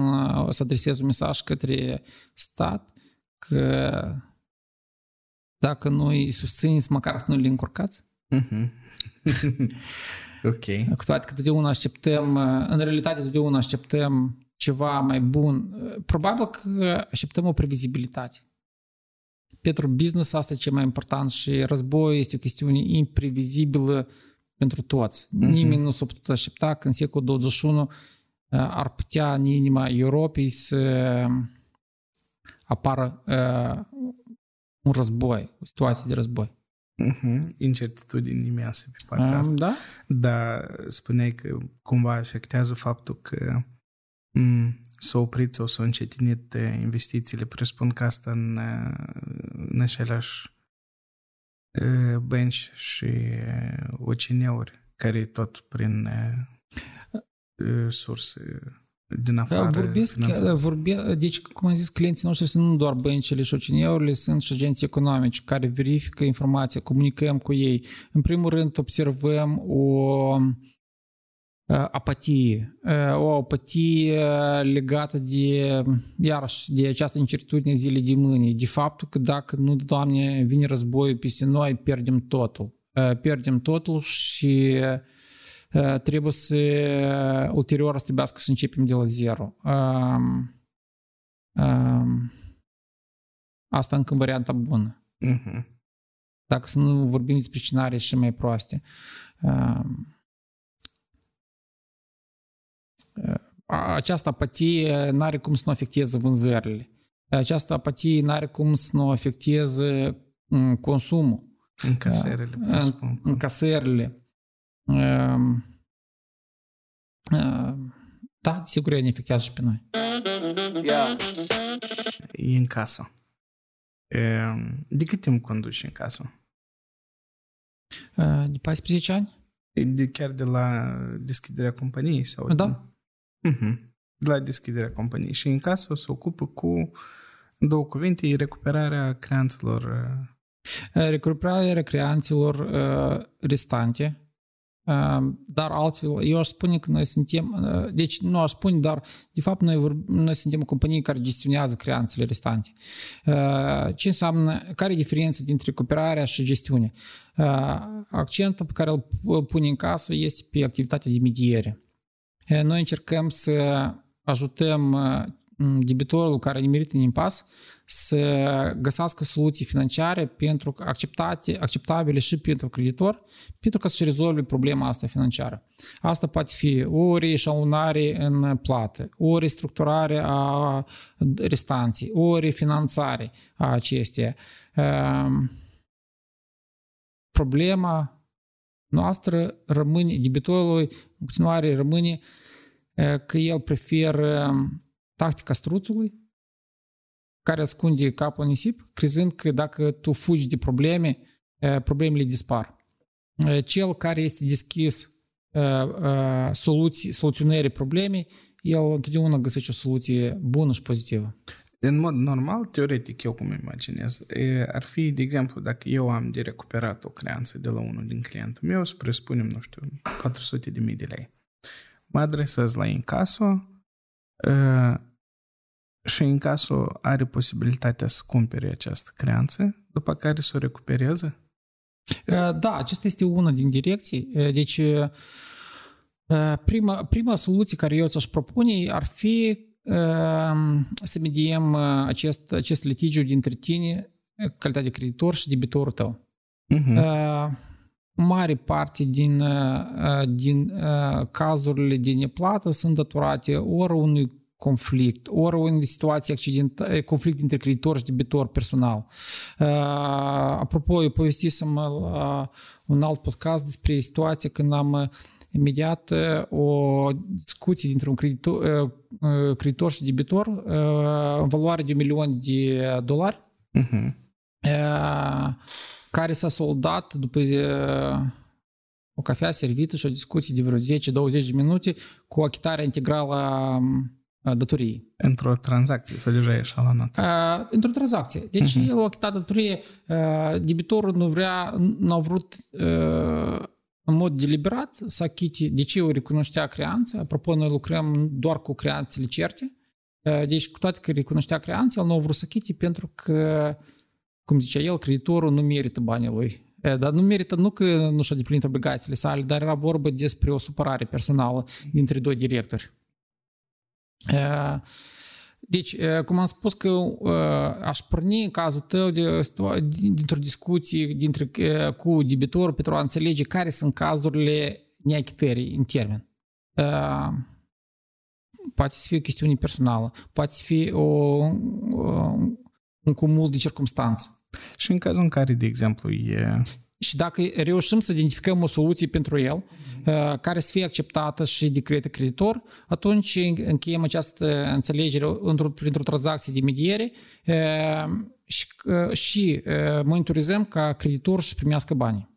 să adresez un mesaj către stat că dacă nu îi susțineți, măcar să nu le încurcați. Mm-hmm. ok. Cu toate că totdeauna așteptăm, în realitate totdeauna așteptăm ceva mai bun. Probabil că așteptăm o previzibilitate. Pentru business asta e cel mai important și războiul este o chestiune imprevizibilă pentru toți. Mm-hmm. Nimeni nu s-a putut aștepta că în secolul 21 ar putea în inima Europei să apară uh, un război, o situație de război. Uh-huh. Incertitudini imense pe partea asta. Da? Dar spuneai că cumva afectează faptul că m- s-a oprit sau s-au încetinit investițiile. Presupun că asta în, în aceleași bănci și OCN-uri, care tot prin surse din afară. Vorbesc, vorbe, deci, cum am zis, clienții noștri sunt nu doar băncile și OCN-urile, sunt și agenții economici care verifică informația, comunicăm cu ei. În primul rând, observăm o apatie, o apatie legată de, iarăși, de această incertitudine zile de mâine, de faptul că dacă nu, Doamne, vine războiul peste noi, pierdem totul. Pierdem totul și trebuie să ulterior să trebuiască să începem de la zero. Asta încă în varianta bună. Uh-huh. Dacă să nu vorbim despre scenarii și mai proaste. Această apatie nu are cum să nu afecteze vânzările. Această apatie nu are cum să nu afecteze consumul. Încasările, în, încasările. Ehm, ehm, da, sigur, ne afectează și pe noi. Yeah. E în casă. Ehm, de cât timp conduci în casă? De 14 ani. De, chiar de la deschiderea companiei? sau? Da. Uh-huh. De la deschiderea companiei. Și în casă se ocupă cu, în două cuvinte, recuperarea creanțelor. Recuperarea creanțelor restante dar altfel, eu aș spune că noi suntem, deci nu aș spune, dar de fapt noi, noi suntem o companie care gestionează creanțele restante. Ce înseamnă, care e diferența dintre recuperarea și gestiune? Accentul pe care îl pune în casă este pe activitatea de mediere. Noi încercăm să ajutăm debitorul care a nimerit în impas să găsească soluții financiare pentru acceptate, acceptabile și pentru creditor, pentru ca să-și rezolve problema asta financiară. Asta poate fi o reșalunare în plată, o restructurare a restanței, o refinanțare a acesteia. Ehm, problema noastră rămâne, debitorului în continuare rămâne că el preferă tactica struțului, care ascunde capul în nisip, crezând că dacă tu fugi de probleme, problemele dispar. Cel care este deschis soluții, soluționării problemei, el întotdeauna găsește o soluție bună și pozitivă. În mod normal, teoretic, eu cum imaginez, ar fi, de exemplu, dacă eu am de recuperat o creanță de la unul din clientul meu, să presupunem, nu știu, 400 de mii de lei. Mă adresez la incaso, și în cazul are posibilitatea să cumpere această creanță, după care să o recupereze? Da, acesta este una din direcții. Deci, prima, prima soluție care eu ți-aș propune ar fi să mediem acest, acest litigiu dintre tine, calitate de creditor și debitorul tău. Uh-huh. Mare parte din, din cazurile de neplată sunt datorate ori unui conflict, ori o situație accidentală, conflict între creditor și debitor personal. Uh, apropo, eu povestisem la un alt podcast despre situația când am imediat o discuție dintre un creditor, creditor și debitor în valoare de un milion de dolari, uh-huh. care s-a soldat după o cafea servită și o discuție de vreo 10-20 de minute cu achitarea integrală a datoriei. Într-o tranzacție sau deja eșalonat? Uh, într-o tranzacție. Deci uh-huh. el a achitat datorie, uh, debitorul nu vrea, nu a vrut uh, în mod deliberat să achite, de ce o recunoștea creanță, apropo, noi lucrăm doar cu creanțele certe, uh, deci cu toate că recunoștea creanță, el nu a vrut să achite pentru că, cum zicea el, creditorul nu merită banii lui. Dar nu merită, nu că nu și-a deplinit obligațiile sale, dar era vorba despre o supărare personală dintre doi directori. Deci, cum am spus că aș porni în cazul tău de, dintr-o discuție dintre, cu debitorul pentru a înțelege care sunt cazurile neachitării în termen. Poate să fie o chestiune personală, poate să fie o, un cumul de circunstanțe. Și în cazul în care, de exemplu, e și dacă reușim să identificăm o soluție pentru el uh, care să fie acceptată și de către creditor, atunci încheiem această înțelegere printr-o tranzacție de mediere uh, și, uh, și monitorizăm ca creditor să primească banii.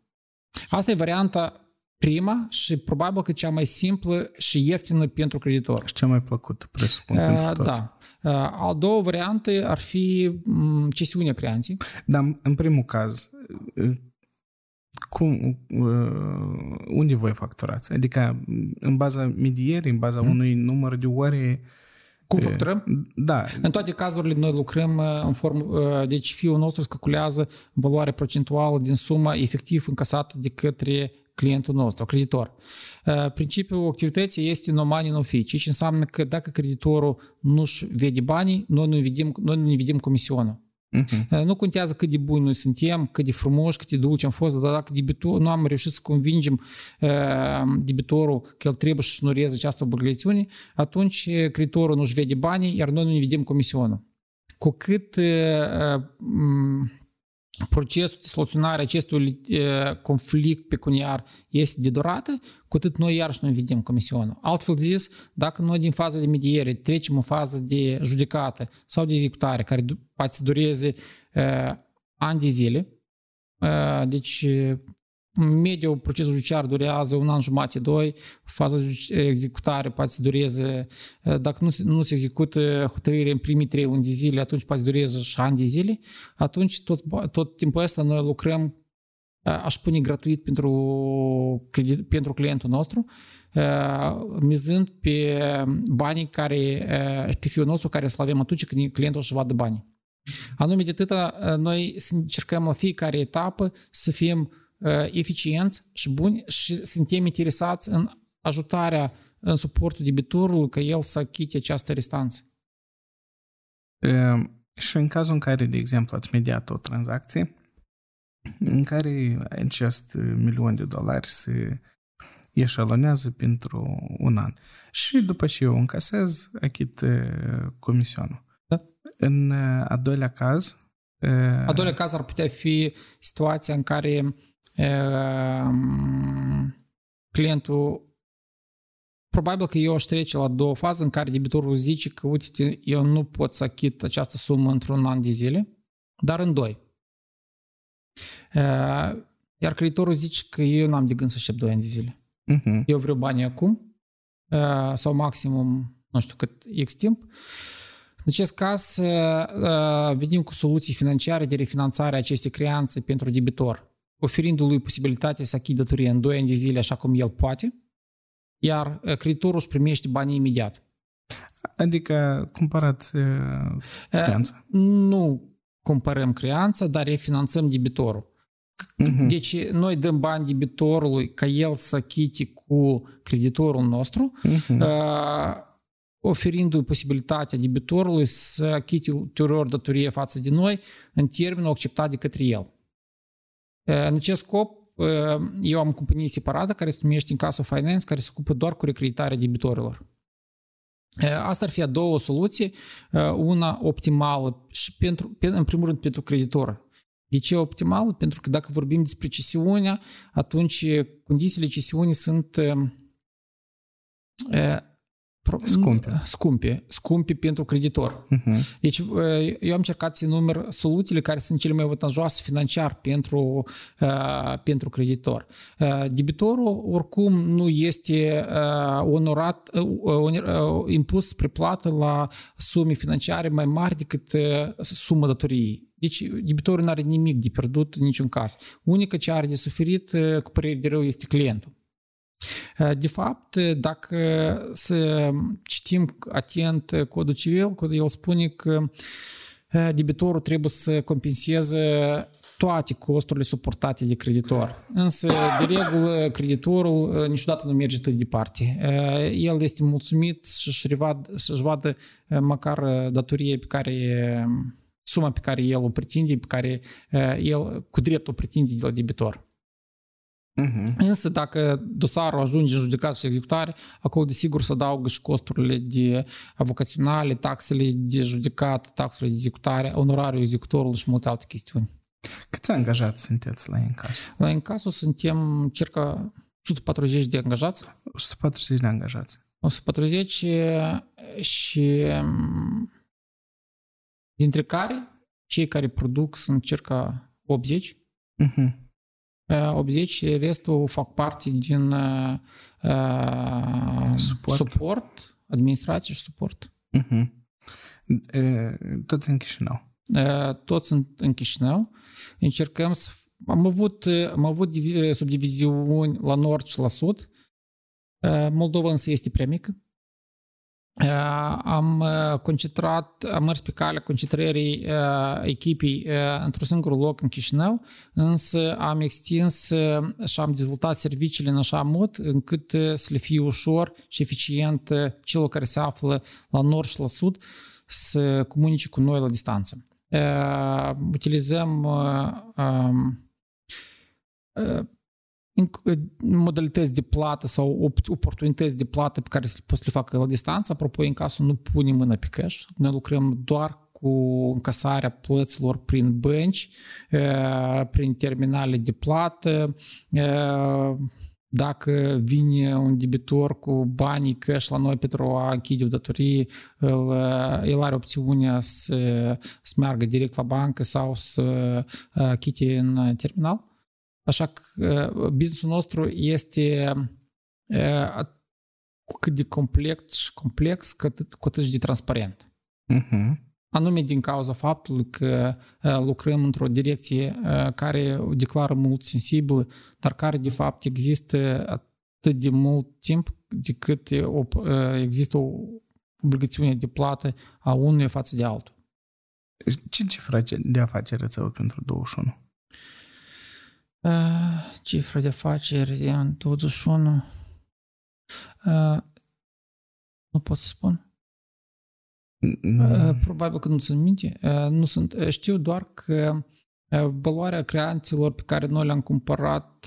Asta e varianta prima și probabil că cea mai simplă și ieftină pentru creditor. Și cea mai plăcută, presupun, uh, pentru toți. Da. Uh, al doua variante ar fi um, cesiunea creanței. Dar în primul caz, cum, uh, unde voi facturați? Adică în baza medierii, în baza hmm. unui număr de ore cum facturăm? Da. În toate cazurile noi lucrăm uh, în formă, uh, deci fiul nostru calculează valoarea procentuală din suma efectiv încasată de către clientul nostru, creditor. Principiul activității este no money, no fee, ce înseamnă că dacă creditorul nu-și vede banii, noi nu vedem, noi nu ne vedem comisionul. Uh-huh. Nu contează cât de buni noi suntem, cât de frumoși, cât de dulci am fost, dar dacă debitor, nu am reușit să convingem uh, debitorul că el trebuie să șnureze această obligațiune, atunci creditorul nu-și vede banii, iar noi nu ne vedem comisionul. Cu cât uh, procesul de soluționare acestui conflict pecuniar este de durată, cu atât noi iarăși nu vedem comisionul. Altfel zis, dacă noi din faza de mediere trecem în fază de judecată sau de executare, care poate să dureze uh, ani de zile, uh, deci în mediu, procesul judiciar durează un an jumate, doi, faza de executare poate să dureze, dacă nu, nu se execută hotărârea în primii trei luni de zile, atunci poate să dureze și ani de zile, atunci tot, tot timpul ăsta noi lucrăm, aș pune gratuit pentru, pentru clientul nostru, mizând pe banii care, pe fiul nostru care să avem atunci când clientul își vadă banii. Anume de atâta, noi încercăm la fiecare etapă să fim eficienți și buni și suntem interesați în ajutarea, în suportul debitorului ca el să achite această restanță. Și în cazul în care, de exemplu, ați mediat o tranzacție în care acest milion de dolari se eșalonează pentru un an și după ce eu încasez, achit comisionul. Da. În a doilea caz... A doilea caz ar putea fi situația în care clientul probabil că eu aș trece la două faze în care debitorul zice că, uite, eu nu pot să achit această sumă într-un an de zile, dar în doi. Iar creditorul zice că eu n-am de gând să aștept doi ani de zile. Uh-huh. Eu vreau banii acum sau maximum, nu știu cât X timp. În acest caz, venim cu soluții financiare de refinanțare a acestei creanțe pentru debitor oferindu-lui posibilitatea să achidă datoria în 2 ani de zile așa cum el poate, iar creditorul își primește banii imediat. Adică cumpărați creanța? Nu cumpărăm creanța, dar refinanțăm debitorul. Uh-huh. Deci noi dăm bani debitorului ca el să achite cu creditorul nostru, uh-huh. oferindu-i posibilitatea debitorului să achite ulterior datorie față de noi în termenul acceptat de către el. În acest scop, eu am o companie separată care se numește Incasso Finance, care se ocupă doar cu recreditarea debitorilor. Asta ar fi a doua soluție, una optimală și pentru, în primul rând pentru creditor. De ce optimală? Pentru că dacă vorbim despre cesiunea, atunci condițiile cesiunii sunt Scumpe. Scumpe. Scumpe pentru creditor. Uh-huh. Deci eu am încercat să număr soluțiile care sunt cele mai avantajoase financiar pentru, uh, pentru creditor. Uh, debitorul oricum nu este uh, onorat, uh, uh, impus spre plată la sume financiare mai mari decât uh, suma datoriei. Deci debitorul nu are nimic de pierdut în niciun caz. Unica ce are de suferit cu părere de rău este clientul. De fapt, dacă să citim atent codul civil, codul el spune că debitorul trebuie să compenseze toate costurile suportate de creditor. Însă, de regulă, creditorul niciodată nu merge atât departe. El este mulțumit să-și vadă, să vadă măcar datorie pe care suma pe care el o pretinde, pe care el cu drept o pretinde de la debitor. Uh-huh. Însă dacă dosarul ajunge în judecat și executare, acolo desigur să adaugă și costurile de avocaționale, taxele de judecat, taxele de executare, onorariul executorului și multe alte chestiuni. Câți angajați sunteți la Encaso? La Encaso suntem circa 140 de angajați. 140 de angajați. 140 și dintre care cei care produc sunt circa 80. Uh-huh. 80, restul fac parte din uh, suport. suport, administrație și suport. Uh-huh. Toți în Chișinău. Toți sunt în Chișinău. Încercăm să... Am avut, am avut subdiviziuni la nord și la sud. Moldova însă este prea mică. Am concentrat, am mers pe calea concentrării echipei într-un singur loc în Chișinău, însă am extins și am dezvoltat serviciile în așa mod încât să le fie ușor și eficient celor care se află la nord și la sud să comunice cu noi la distanță. Utilizăm modalități de plată sau oportunități de plată pe care poți să le facă la distanță. Apropo, în cazul nu punem mâna pe cash. Noi lucrăm doar cu încasarea plăților prin bănci, prin terminale de plată, dacă vine un debitor cu banii cash la noi pentru a închide o datorie, el, el are opțiunea să, să meargă direct la bancă sau să chite în terminal. Așa că businessul nostru este cu cât de complex și complex, cu atât, cu atât de transparent. Uh-huh. Anume din cauza faptului că lucrăm într-o direcție care declară mult sensibil, dar care de fapt există atât de mult timp de cât există o obligațiune de plată a unuia față de altul. Ce cifra de afaceri rețeaua pentru 21? Cifra de afaceri în 21. Nu pot să spun. Probabil că nu țin minte. Nu sunt. Știu doar că valoarea creanților pe care noi le-am cumpărat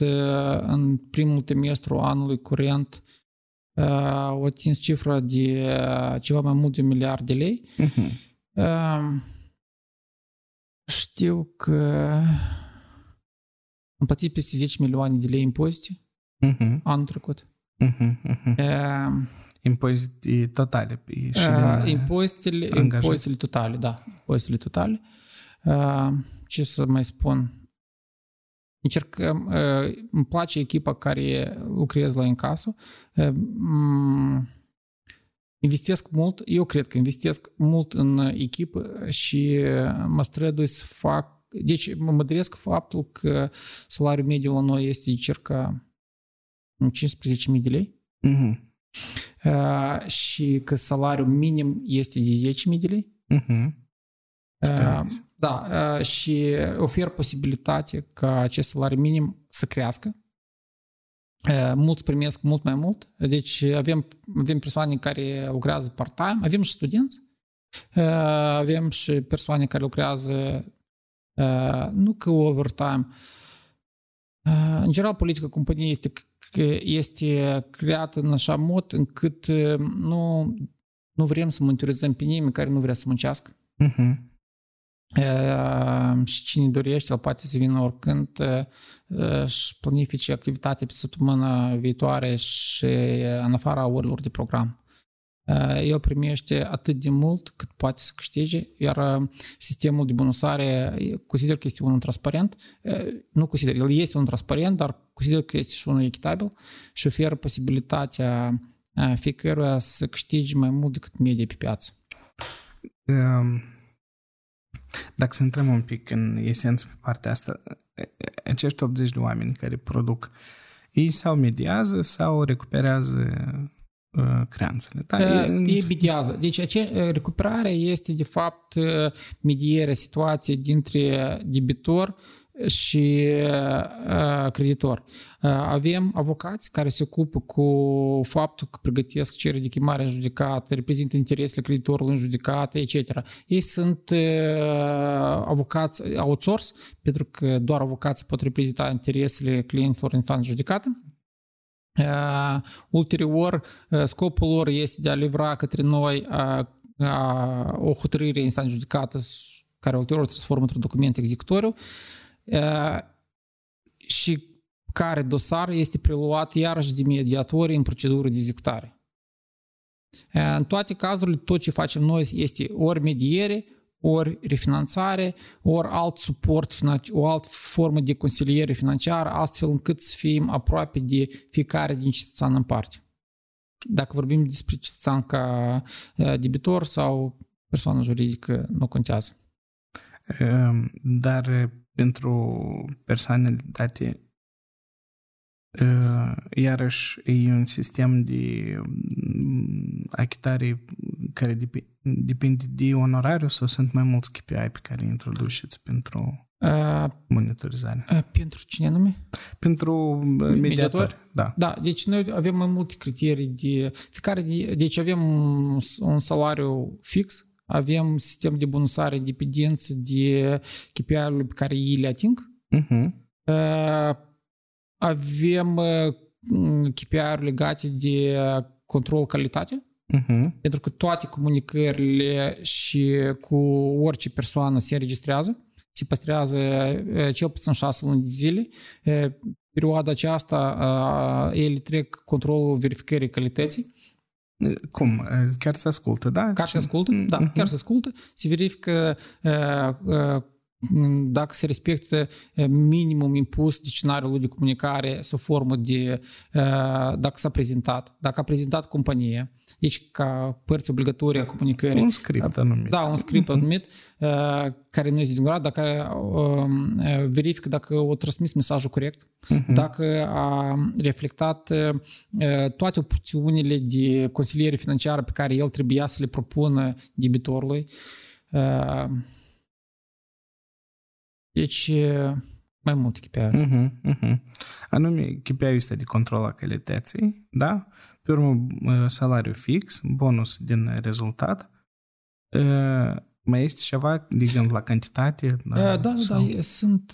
în primul trimestru anului curent au atins cifra de ceva mai mult de un miliard de lei. Uh-huh. Știu că am plătit peste 10 milioane de lei impozite uh-huh. anul trecut. Uh-huh, uh-huh. Uh, impozite totale. Și uh, impozitele, impozitele totale, da. Impozitele totale. Uh, ce să mai spun? Încercăm, uh, îmi place echipa care lucrează la Incaso. Uh, investesc mult, eu cred că investesc mult în echipă și mă strădui să fac deci mă mădresc faptul că salariul mediu la noi este circa 15.000 de lei uh-huh. uh, și că salariul minim este de 10.000 de lei. Uh-huh. Uh, da, uh, și ofer posibilitate ca acest salariu minim să crească. Uh, mulți primesc mult mai mult, deci avem, avem persoane care lucrează part-time, avem și studenți, uh, avem și persoane care lucrează nu că overtime. În general, politica companiei este, este creată în așa mod încât nu, nu vrem să monitorizăm pe nimeni care nu vrea să muncească. Uh-huh. și cine dorește, el poate să vină oricând și planifice activitatea pe săptămâna viitoare și în afara orilor de program. El primește atât de mult cât poate să câștige, iar sistemul de bonusare consider că este unul transparent. Nu consider, el este unul transparent, dar consider că este și unul echitabil și oferă posibilitatea fiecăruia să câștige mai mult decât media pe piață. Um dacă să intrăm un pic în esență pe partea asta, acești 80 de oameni care produc, ei sau mediază sau recuperează uh, creanțele. Da? Uh, ei mediază. Deci ace- recuperarea este de fapt medierea situației dintre debitor și uh, creditor. Uh, avem avocați care se ocupă cu faptul că pregătesc cereri de chemare în judecată, reprezintă interesele creditorului în judecată, etc. Ei sunt uh, avocați outsource, pentru că doar avocații pot reprezenta interesele clienților în instanță judecată. Uh, ulterior, uh, scopul lor este de a livra către noi uh, uh, o hotărâre în instanță judecată care ulterior transformă într-un document executoriu. Uh, și care dosar este preluat iarăși de mediatori în procedură de executare. În toate cazurile, tot ce facem noi este ori mediere, ori refinanțare, ori alt suport, o altă formă de consiliere financiară, astfel încât să fim aproape de fiecare din cetățean în parte. Dacă vorbim despre cetățean ca debitor sau persoană juridică, nu contează. Dar pentru persoanele date uh, iarăși e un sistem de mm, achitare care depinde de onorariu sau sunt mai mulți KPI pe care îi introduceți pentru uh, monitorizare? Uh, pentru cine anume? Pentru mediator. mediator. Da. da, deci noi avem mai multe criterii de fiecare, de, deci avem un salariu fix avem sistem de bonusare dependență de KPI-urile pe care ei le ating. Uh-huh. Avem KPI-uri legate de control calitate. Uh-huh. Pentru că toate comunicările și cu orice persoană se înregistrează, se păstrează cel puțin șase luni de zile. Perioada aceasta ele trec controlul verificării calității cum? Chiar se ascultă, da? Chiar se ascultă, da, uh-huh. chiar se ascultă. Se verifică uh, uh, dacă se respectă minimum impus de scenariul de comunicare sub formă de dacă s-a prezentat, dacă a prezentat compania, deci ca părți obligatorii a comunicării. Un script anumit. Da, un script anumit care nu este din grad, dacă verifică dacă o transmis mesajul corect, uh-huh. dacă a reflectat toate opțiunile de consiliere financiară pe care el trebuia să le propună debitorului. Deci, mai mult KPI. Uh-huh, uh-huh. Anume, KPI este de control a calității, da? Pe urmă, salariu fix, bonus din rezultat. Mai este ceva, de exemplu, la cantitate? Da, da, sau... da, sunt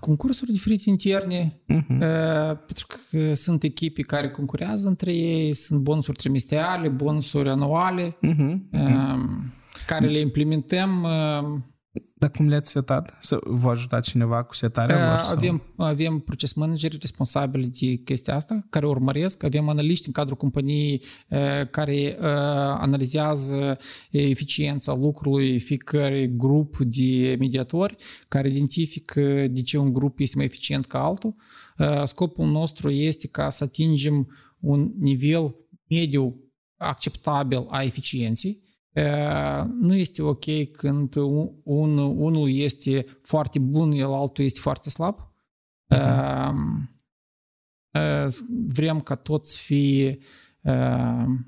concursuri diferite interne, uh-huh. pentru că sunt echipe care concurează între ei, sunt bonusuri trimestriale, bonusuri anuale, uh-huh. care le implementăm dar cum le-ați setat? Să vă ajuta cineva cu setarea lor? Avem, avem proces manageri responsabili de chestia asta, care urmăresc, avem analiști în cadrul companiei care analizează eficiența lucrului fiecare grup de mediatori, care identifică de ce un grup este mai eficient ca altul. Scopul nostru este ca să atingem un nivel mediu acceptabil a eficienței, nu este ok când un, unul este foarte bun, el altul este foarte slab. Vrem ca toți fie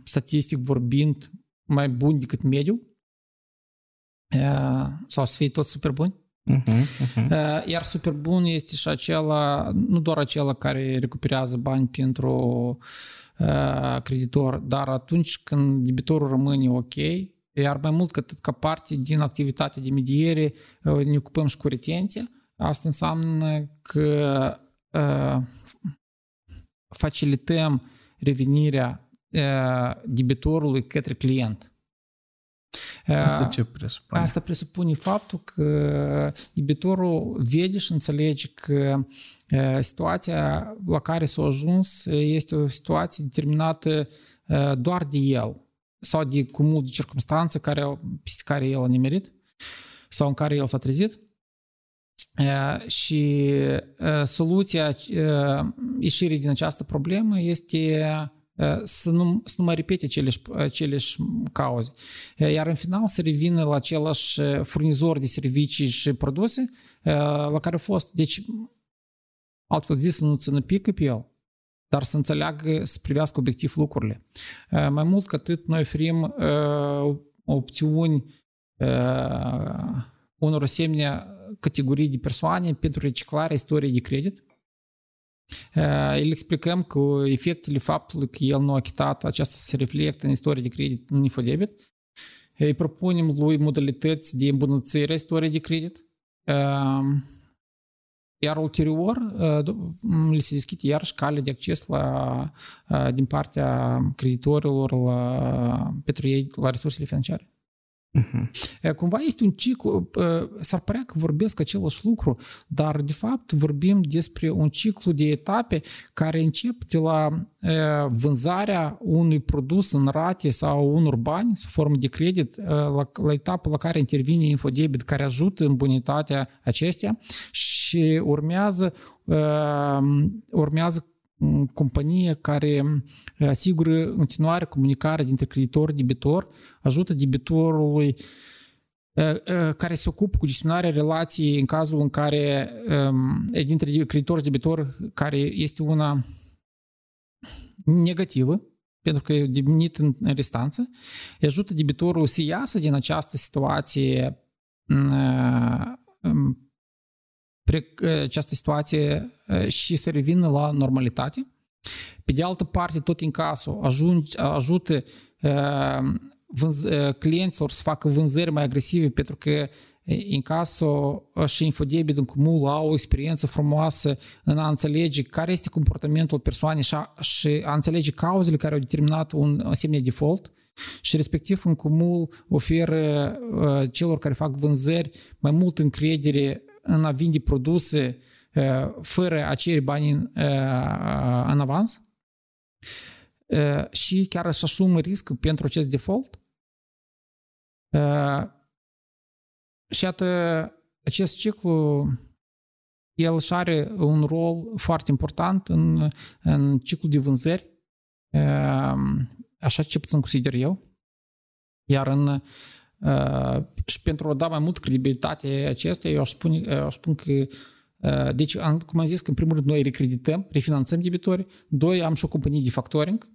statistic vorbind mai buni decât mediu sau să fie toți super buni. Uh-huh, uh-huh. Iar super bun este și acela, nu doar acela care recuperează bani pentru uh, creditor, dar atunci când debitorul rămâne ok, iar mai mult cât ca parte din activitatea de mediere ne ocupăm și cu retenția. Asta înseamnă că uh, facilităm revenirea uh, debitorului către client. Asta ce presupune? Asta presupune faptul că debitorul vede și înțelege că situația la care s-a ajuns este o situație determinată doar de el sau de cumul de circunstanțe care, peste care el a nimerit sau în care el s-a trezit. Și soluția ieșirii din această problemă este să nu, să nu mai repete aceleși, aceleși cauze. Iar în final să revină la același furnizor de servicii și produse la care a fost. Deci, altfel zis, să nu țină pică pe el, dar să înțeleagă, să privească obiectiv lucrurile. Mai mult ca atât, noi oferim opțiuni unor asemenea categorii de persoane pentru reciclarea istoriei de credit. Îl explicăm cu efectele faptului că el nu a achitat, aceasta se reflectă în istoria de credit în infodebit. Îi propunem lui modalități de îmbunătățire a istoriei de credit. Iar ulterior le se deschide iarăși cale de acces la, din partea creditorilor la, pentru ei la resursele financiare. Uh-huh. Cumva este un ciclu, s-ar părea că vorbesc același lucru, dar de fapt vorbim despre un ciclu de etape care încep de la vânzarea unui produs în rate sau unor bani sub formă de credit, la, la etapa la care intervine infodebit care ajută în bunitatea acestea și urmează, urmează companie care asigură în continuare comunicarea dintre creditor și debitor, ajută debitorului care se ocupă cu gestionarea relației în cazul în care dintre creditor și debitor care este una negativă, pentru că e devenit în restanță, ajută debitorul să iasă din această situație această situație și să revină la normalitate. Pe de altă parte, tot în casul ajunge, ajută vânz, clienților să facă vânzări mai agresive pentru că în casul și infodebit în cumul au o experiență frumoasă în a înțelege care este comportamentul persoanei și a, și a înțelege cauzele care au determinat un asemenea default și respectiv în cumul oferă celor care fac vânzări mai mult încredere în a vinde produse fără a cere bani în, în avans și chiar să asumă risc pentru acest default. Și iată, acest ciclu el și are un rol foarte important în, în ciclul de vânzări, așa ce puțin consider eu. Iar în Uh, și pentru a da mai mult credibilitate acestea, eu aș spune, uh, aș spun că uh, deci, cum am zis, că în primul rând noi recredităm, refinanțăm debitorii. Doi, am și o companie de factoring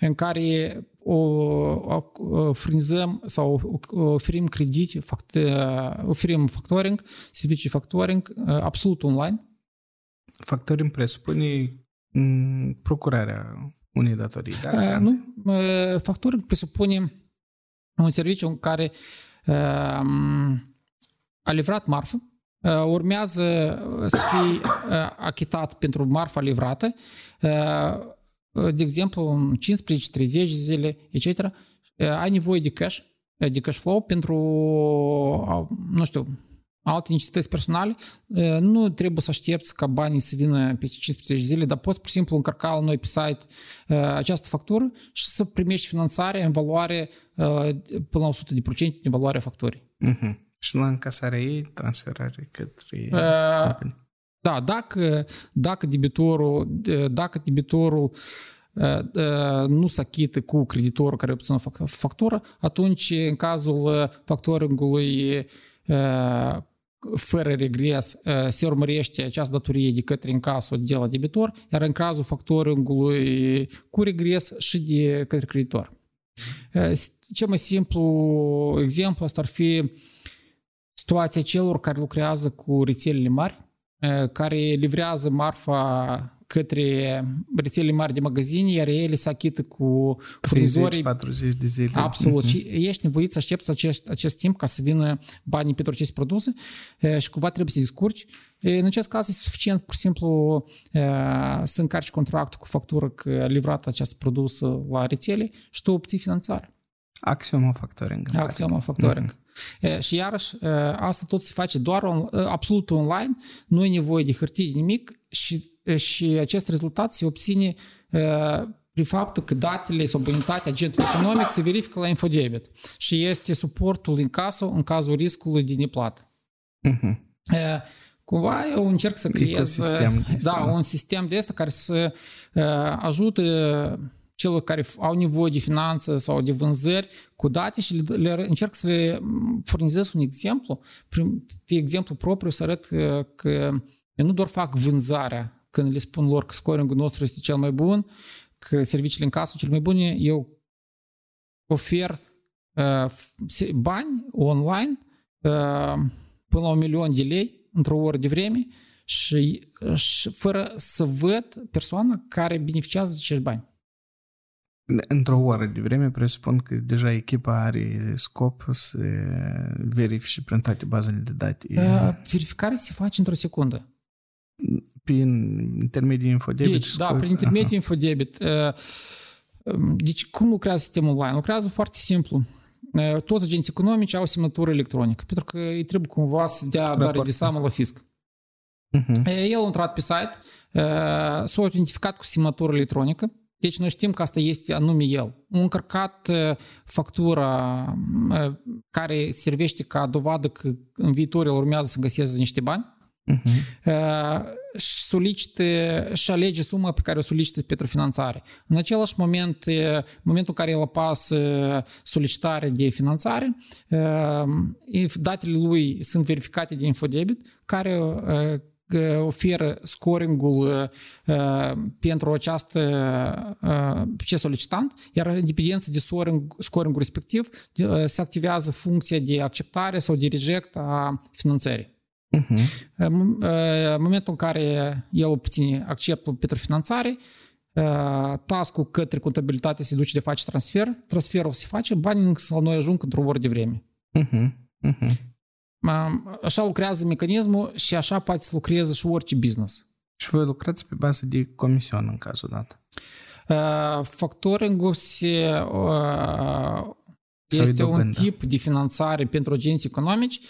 în care o, o furnizăm sau oferim credit, fact, oferim factoring, servicii factoring absolut online. Factoring presupune mm, procurarea unei datorii, da? Uh, nu, factoring presupune un serviciu în care uh, a livrat marfă, uh, urmează să fie uh, achitat pentru marfa livrată, de exemplu, 15-30 zile, etc., ai nevoie de cash, de cash flow pentru, nu știu, alte necesități personale, nu trebuie să aștepți ca banii să vină pe 15 zile, dar poți pur și simplu încărca la noi pe site această factură și să primești finanțare în valoare până la 100% din valoarea facturii. Uh-huh. Și la încasarea ei, transferare către uh, companie. Da, dacă, dacă debitorul, dacă debitorul nu se achită cu creditorul care obține factură, atunci în cazul factoringului fără regres se urmărește această datorie de către încasul de la debitor, iar în cazul factoringului cu regres și de către creditor. Cel mai simplu exemplu asta ar fi situația celor care lucrează cu rețelele mari, care livrează marfa către rețelele mari de magazini, iar ele se achită cu furnizorii. 30-40 de zile. Absolut. Mm-hmm. Și ești nevoit să aștepți acest, acest timp ca să vină banii pentru aceste produse și cumva trebuie să descurci. În acest caz este suficient pur și simplu să încarci contractul cu factură că livrat acest produs la rețele și tu obții finanțare. Axioma factoring. Axioma factoring. Mm-hmm. Și iarăși, asta tot se face doar on, absolut online, nu e nevoie de hârtie, nimic și, și acest rezultat se obține prin faptul că datele sau bonitatea agentului economic se verifică la infodebit și este suportul în casă în cazul riscului de neplată. Uh-huh. Cumva eu încerc să creez da, un sistem de asta care să ajute celor care au nevoie de finanțe sau de vânzări cu date și le, le încerc să le furnizez un exemplu, pe exemplu propriu să arăt că, că eu nu doar fac vânzarea când le spun lor că scoring nostru este cel mai bun, că serviciile în casă cel mai bune, eu ofer uh, bani online uh, până la un milion de lei într-o oră de vreme și, și fără să văd persoana care beneficiază de acești bani. Într-o oră de vreme presupun că deja echipa are scop să verifice prin toate bazele de date. Verificarea se face într-o secundă. Prin intermediul infodebit? Deci, da, prin intermediul Aha. infodebit. Deci, cum lucrează sistemul online? Lucrează foarte simplu. Toți agenții economici au semnătură electronică, pentru că îi trebuie cumva să dea dare de seamă la fisc. Uh-huh. El a intrat pe site, s-a identificat cu semnătură electronică, deci noi știm că asta este anume el. A încărcat factura care servește ca dovadă că în viitor el urmează să găseze niște bani. Uh-huh. solicită și alege suma pe care o solicită pentru finanțare. În același moment, momentul în care el apasă solicitare de finanțare, datele lui sunt verificate de Infodebit, care oferă scoringul pentru această ce solicitant, iar în dependență de scoring, scoringul respectiv se activează funcția de acceptare sau de reject a finanțării. Uh-huh. În momentul în care el obține acceptul pentru finanțare, task-ul către contabilitate se duce de face transfer, transferul se face, banii să noi ajung într-o oră de vreme. Uh-huh. Uh-huh. Așa lucrează mecanismul și așa poate să lucreze și orice business. Și voi lucrați pe bază de comision în cazul dat. Factoring-ul se, este un tip de finanțare pentru agenții economici.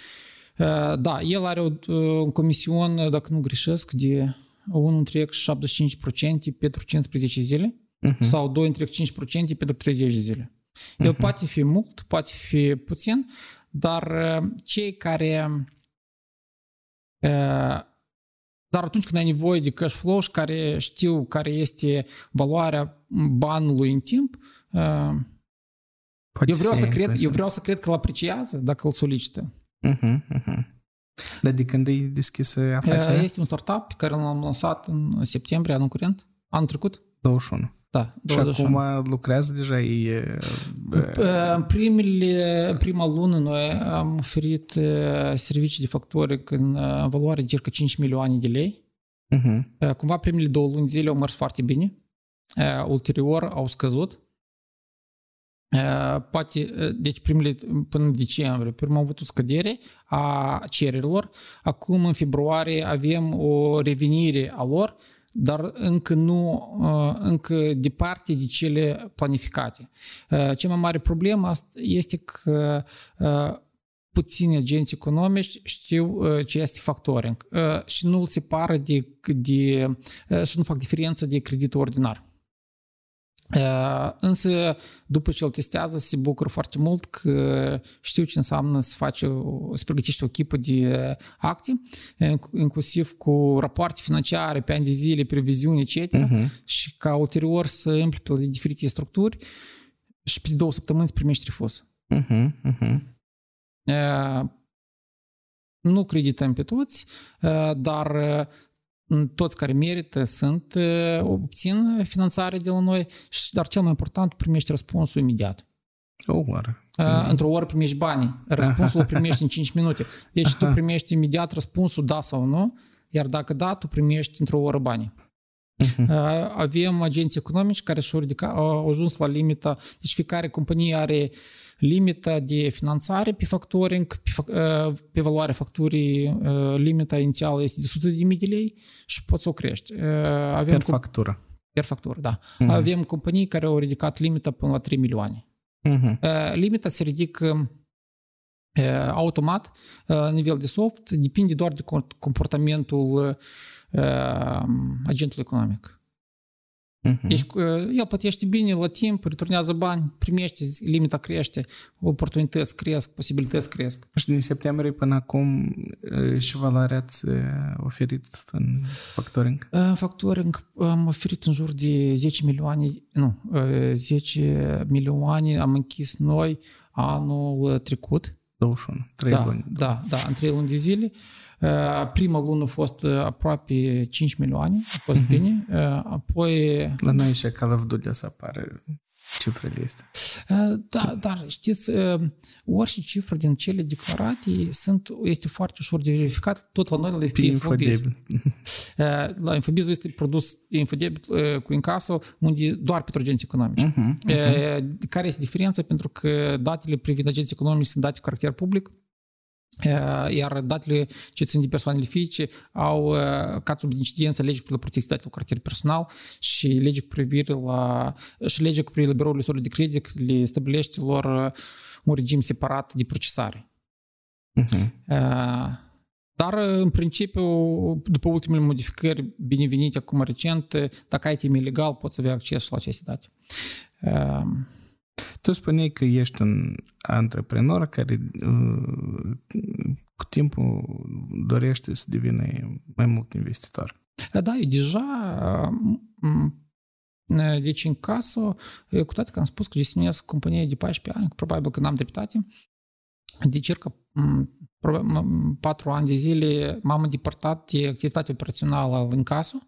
Da, el are un comision, dacă nu greșesc, de 1,75% pentru 15 zile uh-huh. sau 2,5% pentru 30 zile. El uh-huh. poate fi mult, poate fi puțin, dar cei care dar atunci când ai nevoie de cash flow și care știu care este valoarea banului în timp, eu vreau, să cred, eu vreau să cred că îl apreciază dacă îl solicită. Uh-huh, uh-huh. Dar de când e deschisă afacerea? Este un startup pe care l-am lansat în septembrie anul curent, anul trecut. 21. Da, 21. Și acum lucrează deja? E... În, primele, în prima lună noi am oferit servicii de factori în valoare de circa 5 milioane de lei. Uh-huh. Cumva primele două luni zile au mers foarte bine. Ulterior au scăzut. Poate, deci primele, până în decembrie, prima am avut o scădere a cererilor. Acum, în februarie, avem o revenire a lor dar încă nu, încă departe de cele planificate. Cea mai mare problemă este că puțini agenți economici știu ce este factoring și nu îl separă de, de și nu fac diferență de creditul ordinar. Însă, după ce îl testează, se bucură foarte mult că știu ce înseamnă să faci, să pregătești o echipă de acte, inclusiv cu rapoarte financiare pe ani de zile, previziuni, etc. Uh-huh. Și ca ulterior să împli pe diferite structuri și pe două săptămâni să primești refuz. Uh-huh. Uh-huh. Nu credităm pe toți, dar toți care merită sunt, obțin finanțare de la noi, dar cel mai important, primești răspunsul imediat. O oră. Într-o oră primești banii. Răspunsul îl primești în 5 minute. Deci Aha. tu primești imediat răspunsul da sau nu, iar dacă da, tu primești într-o oră banii. Uh-huh. Avem agenții economici care și-au au ajuns la limita, deci fiecare companie are limita de finanțare pe factoring, pe, pe valoarea facturii, limita inițială este de 100.000 de lei și poți să o crești. Avem per factură. Per factură, da. Uh-huh. Avem companii care au ridicat limita până la 3 milioane. Uh-huh. Limita se ridică automat la nivel de soft, depinde doar de comportamentul agentului economic. Uh-huh. Deci el plătește bine la timp, returnează bani, primește, limita crește, oportunități cresc, posibilități cresc. Și din septembrie până acum și valoarea ați oferit în factoring? În factoring am oferit în jur de 10 milioane, nu, 10 milioane am închis noi anul trecut. 21, 3 da, luni. Da, da, în 3 luni de zile. Prima lună a fost aproape 5 milioane, a fost uh-huh. bine. Apoi... La noi și Call of Duty să apare cifrele astea. Da, dar știți, orice cifră din cele declarate sunt, este foarte ușor de verificat, tot la noi la FP Infobiz. La Infobiz este produs Infodebil cu incaso, unde doar pentru agenții economici. Uh-huh, uh-huh. Care este diferența? Pentru că datele privind agenții economici sunt date cu caracter public, iar datele ce țin de persoanele fizice au ca sub incidență legea cu protecție datelor cu caracter personal și legea cu privire la și legea cu privire la birourile de credit le stabilește lor un regim separat de procesare. Uh-huh. Dar, în principiu, după ultimele modificări binevenite acum recent, dacă ai timp ilegal, poți avea acces la aceste date. Tu spuneai că ești un antreprenor care uh, cu timpul dorește să devină mai mult investitor. Da, eu deja deci în casă, cu toate că am spus că gestionez compania de 14 ani, probabil că n-am dreptate, de circa patru ani de zile m-am îndepărtat de activitatea operațională în casă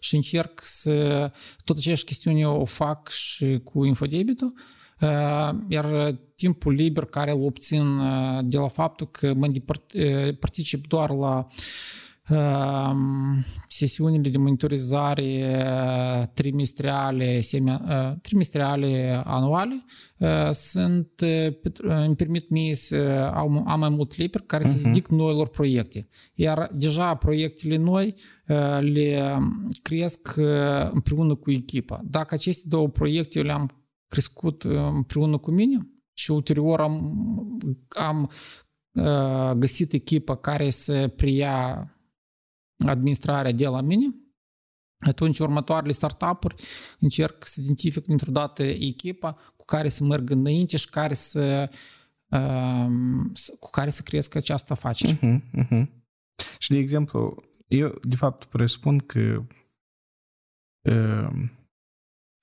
și încerc să tot aceeași chestiune o fac și cu infodebitul, iar timpul liber care îl obțin de la faptul că mă particip doar la sesiunile de monitorizare trimestriale, semi, trimestriale anuale sunt, îmi permit mie să am, am mai mult liber care uh-huh. să dedic noilor proiecte. Iar deja proiectele noi le cresc împreună cu echipa. Dacă aceste două proiecte le-am crescut împreună cu mine și ulterior am, am găsit echipa care să preia administrarea de la mine, atunci următoarele startup-uri încerc să identific dintr-o dată echipa cu care să merg înainte și care să, cu care să cresc această afacere. Uh-huh, uh-huh. Și, de exemplu, eu, de fapt, presupun că uh,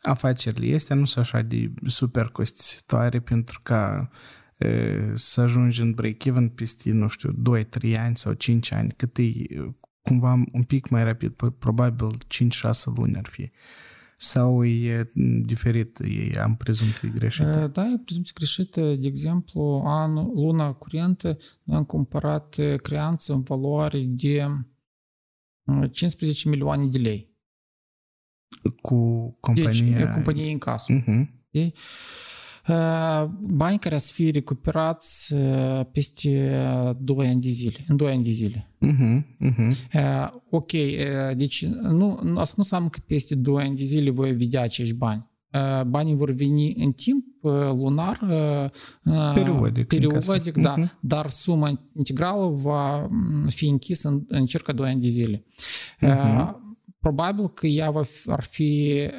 afacerile astea nu sunt așa de super costisitoare pentru ca să ajungi în break-even peste, nu știu, 2-3 ani sau 5 ani, cât e cumva un pic mai rapid, probabil 5-6 luni ar fi. Sau e diferit, e, am prezumții greșite? Da, e prezumții greșite. De exemplu, an, luna curentă noi am cumpărat creanță în valoare de 15 milioane de lei cu compania... Deci, companie în casă. Uh-huh. Bani care să fie recuperați peste 2 ani de zile, în 2 ani de zile. Uh-huh, uh-huh. Ok, deci nu, asta nu înseamnă că peste 2 ani de zile voi vedea acești bani. Banii vor veni în timp lunar, periodic, periodic da, uh-huh. dar suma integrală va fi închisă în, în circa 2 ani de zile. Uh-huh probabil că ea va fi, ar fi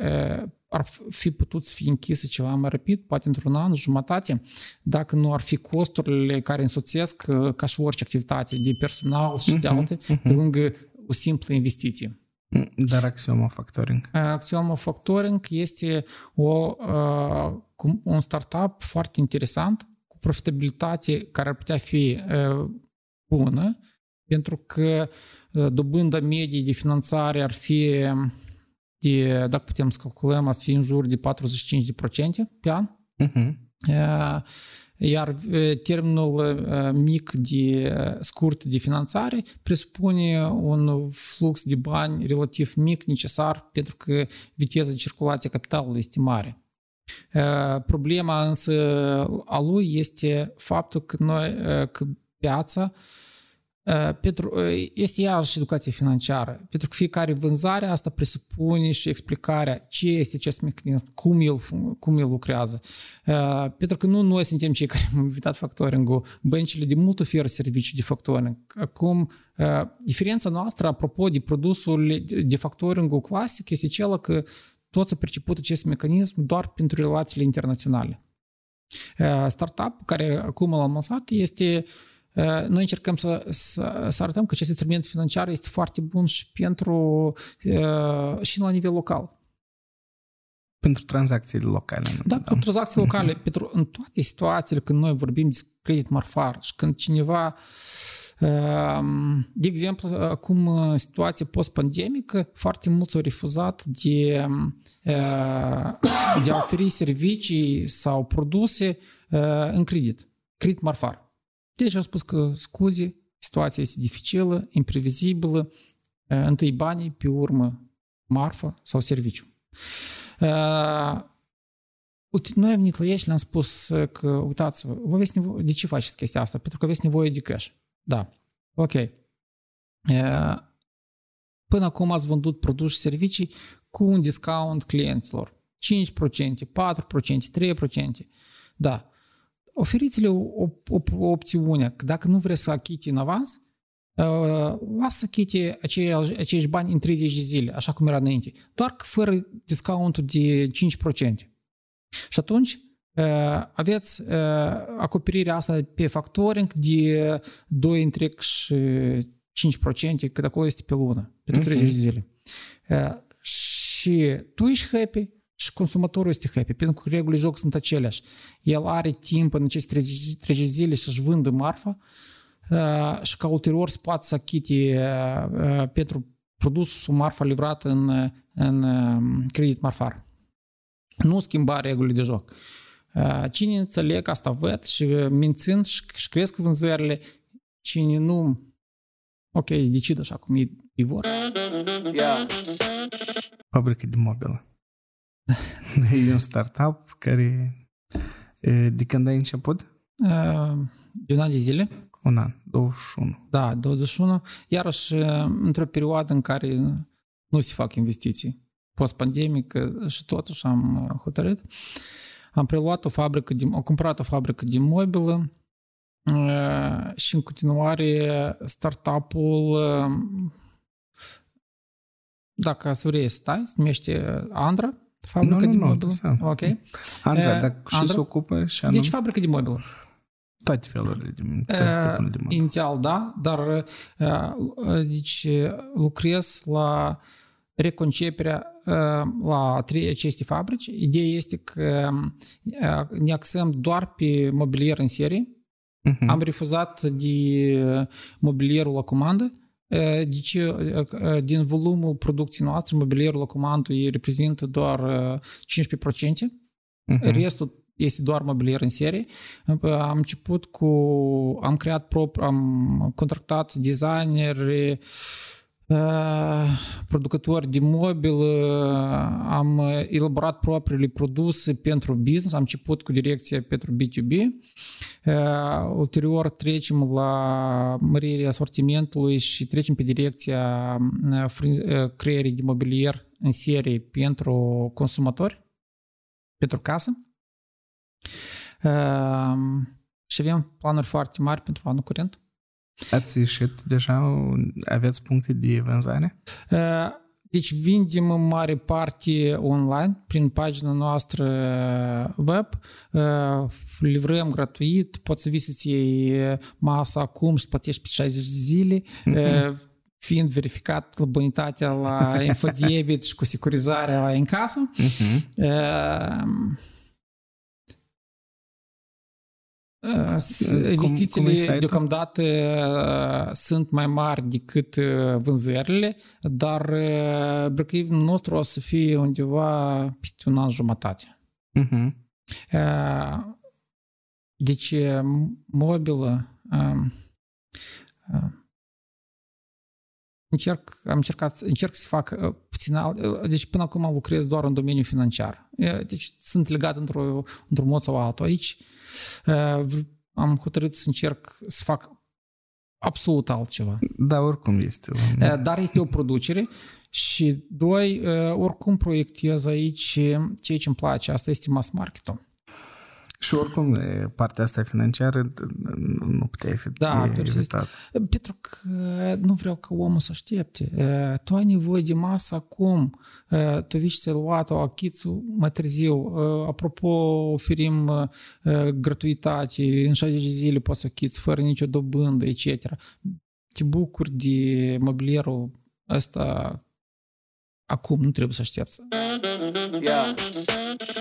ar fi putut să fie închisă ceva mai rapid, poate într-un an, jumătate, dacă nu ar fi costurile care însoțesc ca și orice activitate de personal și de alte, uh-huh. pe lângă o simplă investiție. Dar Axioma Factoring? Axioma Factoring este o, un startup foarte interesant, cu profitabilitate care ar putea fi bună, pentru că dobânda medie de finanțare ar fi de, dacă putem să calculăm, ar fi în jur de 45% pe an. Uh-huh. Iar termenul mic de scurt de finanțare presupune un flux de bani relativ mic necesar pentru că viteza de circulație capitalului este mare. Problema însă a lui este faptul că noi, că piața pentru, este iarăși educație financiară, pentru că fiecare vânzare asta presupune și explicarea ce este acest mecanism, cum el, cum el lucrează. Pentru că nu noi suntem cei care am invitat factoring-ul, băncile de mult oferă servicii de factoring. Acum, diferența noastră, apropo de produsul de factoring clasic, este cea că toți au perceput acest mecanism doar pentru relațiile internaționale. Startup care acum l-am lansat este noi încercăm să, să, să arătăm că acest instrument financiar este foarte bun și pentru și la nivel local. Pentru tranzacțiile locale. Da, da. pentru tranzacții locale. Uh-huh. Pentru, în toate situațiile când noi vorbim de credit marfar și când cineva de exemplu, acum situația post-pandemică, foarte mulți au refuzat de, de a oferi servicii sau produse în credit, credit marfar. Deci au spus că scuze, situația este dificilă, imprevizibilă, întâi banii, pe urmă marfă sau serviciu. Noi am venit la ei și le-am spus că, uitați-vă, vă aveți nevoie, de ce faceți chestia asta? Pentru că aveți nevoie de cash. Da, ok. Până acum ați vândut produse și servicii cu un discount clienților. 5%, 4%, 3%. Da oferiți-le o, o, o opțiune, că dacă nu vreți să achite în avans, lasă să achite acei, acești bani în 30 de zile, așa cum era înainte, doar că fără discountul de 5%. Și atunci aveți acoperirea asta pe factoring de 2 întreg și 5%, cât acolo este pe lună, pentru 30 de zile. Și tu ești happy, și consumatorul este happy, pentru că regulile joc sunt aceleași. El are timp în aceste 30 zile să-și vândă marfa uh, și ca ulterior să poată să achite uh, pentru produsul sau marfa livrată în, în uh, credit marfar. Nu schimba regulile de joc. Uh, cine înțeleg asta văd și mințind și, și cresc vânzările, cine nu ok, decid așa cum e, vor. Yeah. Fabrică de mobilă. e un startup care... De când ai început? De un an de zile. Un an, 21. Da, 21. Iarăși, într-o perioadă în care nu se fac investiții. Post-pandemic și totuși am hotărât. Am preluat o fabrică, de, am cumpărat o fabrică de mobilă și în continuare startup-ul dacă să vrei să stai, se numește Andra Fabrică nu, de nu, mobilă? Nu, ok. Andra, uh, dar și se ocupă și anum... Deci fabrică de mobilă. Toate felurile de, toate uh, de mobilă. Inițial, da, dar uh, deci lucrez la reconceperea la trei aceste fabrici. Ideea este că ne axăm doar pe mobilier în serie. Uh-huh. Am refuzat de mobilierul la comandă deci, din volumul producției noastre, mobilierul la comandă reprezintă doar 15%. Uh-huh. Restul este doar mobilier în serie. Am început cu... Am creat propriu, am contractat designeri, producători de mobil, am elaborat propriile produse pentru business, am început cu direcția pentru B2B, ulterior trecem la mărirea asortimentului și trecem pe direcția creierii de mobilier în serie pentru consumatori, pentru casă. Și avem planuri foarte mari pentru anul curent. Ați ieșit deja? Aveți puncte de vânzare? Deci vindem în mare parte online, prin pagina noastră web, livrăm gratuit, poți să vii să-ți iei masa acum și plătești pe 60 de zile, mm-hmm. fiind verificat la bonitatea la infodebit și cu securizarea la în casă. Mm-hmm. Investițiile cum, cum deocamdată sunt mai mari decât vânzările, dar break nostru o să fie undeva peste un an jumătate. Uh-huh. Deci, mobilă încerc, am încercat, încerc să fac puțin alt, deci până acum lucrez doar în domeniul financiar. Deci sunt legat într-o, într-un mod sau altul. Aici am hotărât să încerc să fac absolut altceva. Da, oricum este. Dar este o producere și doi, oricum proiectez aici ceea ce îmi place, asta este mass marketing. Și oricum, partea asta financiară nu puteai fi da, evitat. Pentru că nu vreau ca omul să aștepte. Tu ai nevoie de masă acum. Tu vii să-i luat-o, achiți mai târziu. Apropo, oferim gratuitate. În 60 zile poți să achiți fără nicio dobândă, etc. Te bucuri de mobilierul ăsta acum, nu trebuie să aștepți. Yeah.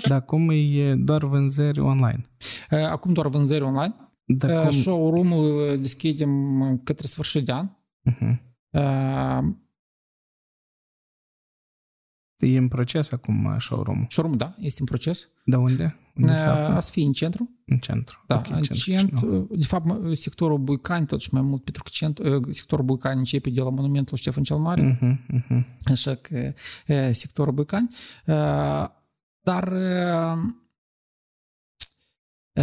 Dar acum e doar vânzări online. Acum doar vânzări online. Da, cum... Showroom-ul deschidem către sfârșit de an. Uh-huh. Uh, E în proces acum showroom Showroom, da, este în proces. De unde? unde uh, să fie în centru. În centru. Da, okay, în centru, centru de fapt, sectorul Buicani, totuși mai mult, pentru că centru, sectorul Buicani începe de la monumentul Ștefan cel Mare. Uh-huh, uh-huh. Așa că sectorul Buicani. Uh, dar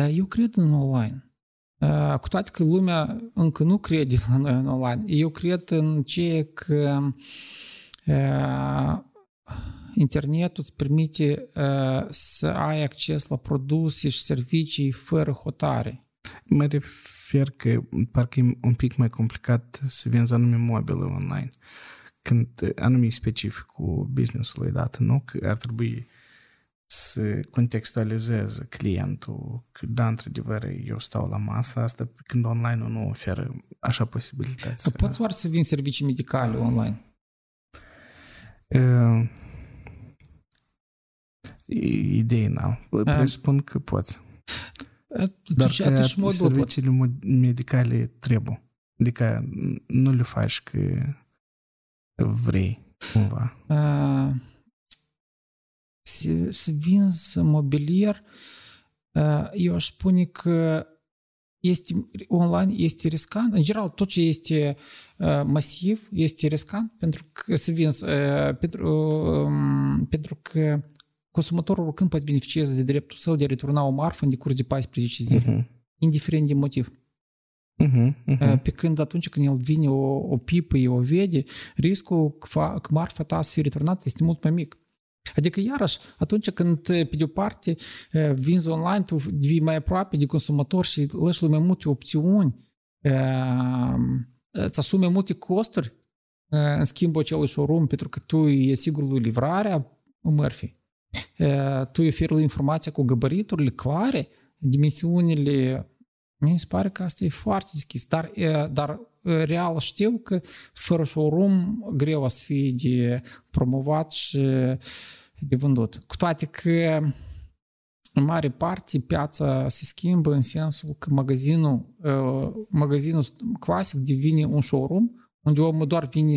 eu cred în online. Cu toate că lumea încă nu crede la noi în online, eu cred în ceea că internetul îți permite să ai acces la produse și servicii fără hotare. Mă refer că parcă e un pic mai complicat să vinzi anume mobile online. Când anume specific cu business-ului dat, nu? Că ar trebui să contextualizeze clientul că da, într-adevăr, eu stau la masă asta când online nu oferă așa posibilități. Poți oare să vin servicii medicale online? Uh, idei n-am. Presupun că poți. Dar că atunci serviciile pot. medicale trebuie. Adică nu le faci că vrei cumva. Uh să vinzi mobilier, eu aș spune că este online este riscant. În general, tot ce este masiv este riscant pentru că să vinzi, pentru, pentru că consumatorul oricând poate beneficieze de dreptul său de a returna o marfă în decurs de 14 zile, uh-huh. indiferent de motiv. Uh-huh, uh-huh. Pe când atunci când el vine o, o pipă, o vede, riscul că marfa ta să fie returnată este mult mai mic. Adică, iarăși, atunci când, pe de-o parte, vinzi online, tu devii mai aproape de consumator și lași mai multe opțiuni, îți asumi mai multe costuri în schimbul acelui showroom, pentru că tu e sigur lui livrarea mărfii. Tu îi oferi lui informația cu gabariturile clare, dimensiunile. Mi se pare că asta e foarte deschis, dar, dar real știu că fără showroom greu o să fie de promovat și de vândut. Cu toate că în mare parte piața se schimbă în sensul că magazinul, magazinul clasic devine un showroom unde omul doar vine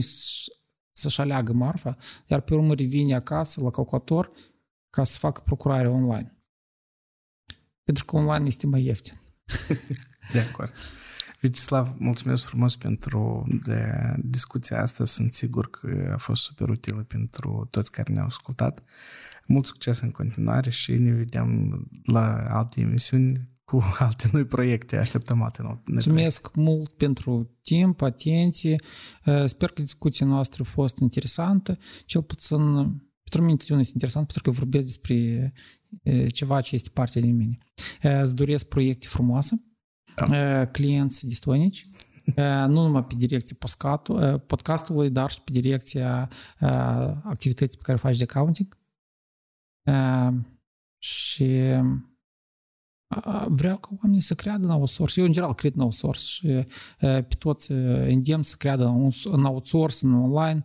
să-și aleagă marfa, iar pe urmă revine acasă la calculator ca să facă procurare online. Pentru că online este mai ieftin. De acord. Vicislav, mulțumesc frumos pentru de discuția asta. Sunt sigur că a fost super utilă pentru toți care ne-au ascultat. Mult succes în continuare și ne vedem la alte emisiuni cu alte noi proiecte. Așteptăm alte noi Mulțumesc proiecte. mult pentru timp, atenție. Sper că discuția noastră a fost interesantă. Cel puțin pentru mine este interesant pentru că vorbesc despre ceva ce este parte din mine. Îți doresc proiecte frumoase clienți distonici, nu numai pe direcția podcastului, dar și pe direcția activității pe care faci de accounting. Și vreau ca oamenii să creadă în outsource. Eu, în general, cred în outsource și pe toți îndemn să creadă în outsource, în online.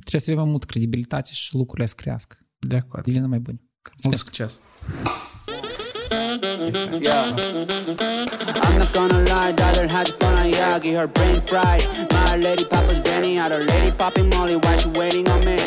Trebuie să avem multă credibilitate și lucrurile să crească. De acord. Devină mai bune. Mult succes! Yeah. I'm not gonna lie, daughter had fun on Yagi, her brain fried. My lady Papa Zenny, had her lady popping Molly, why she waiting on me?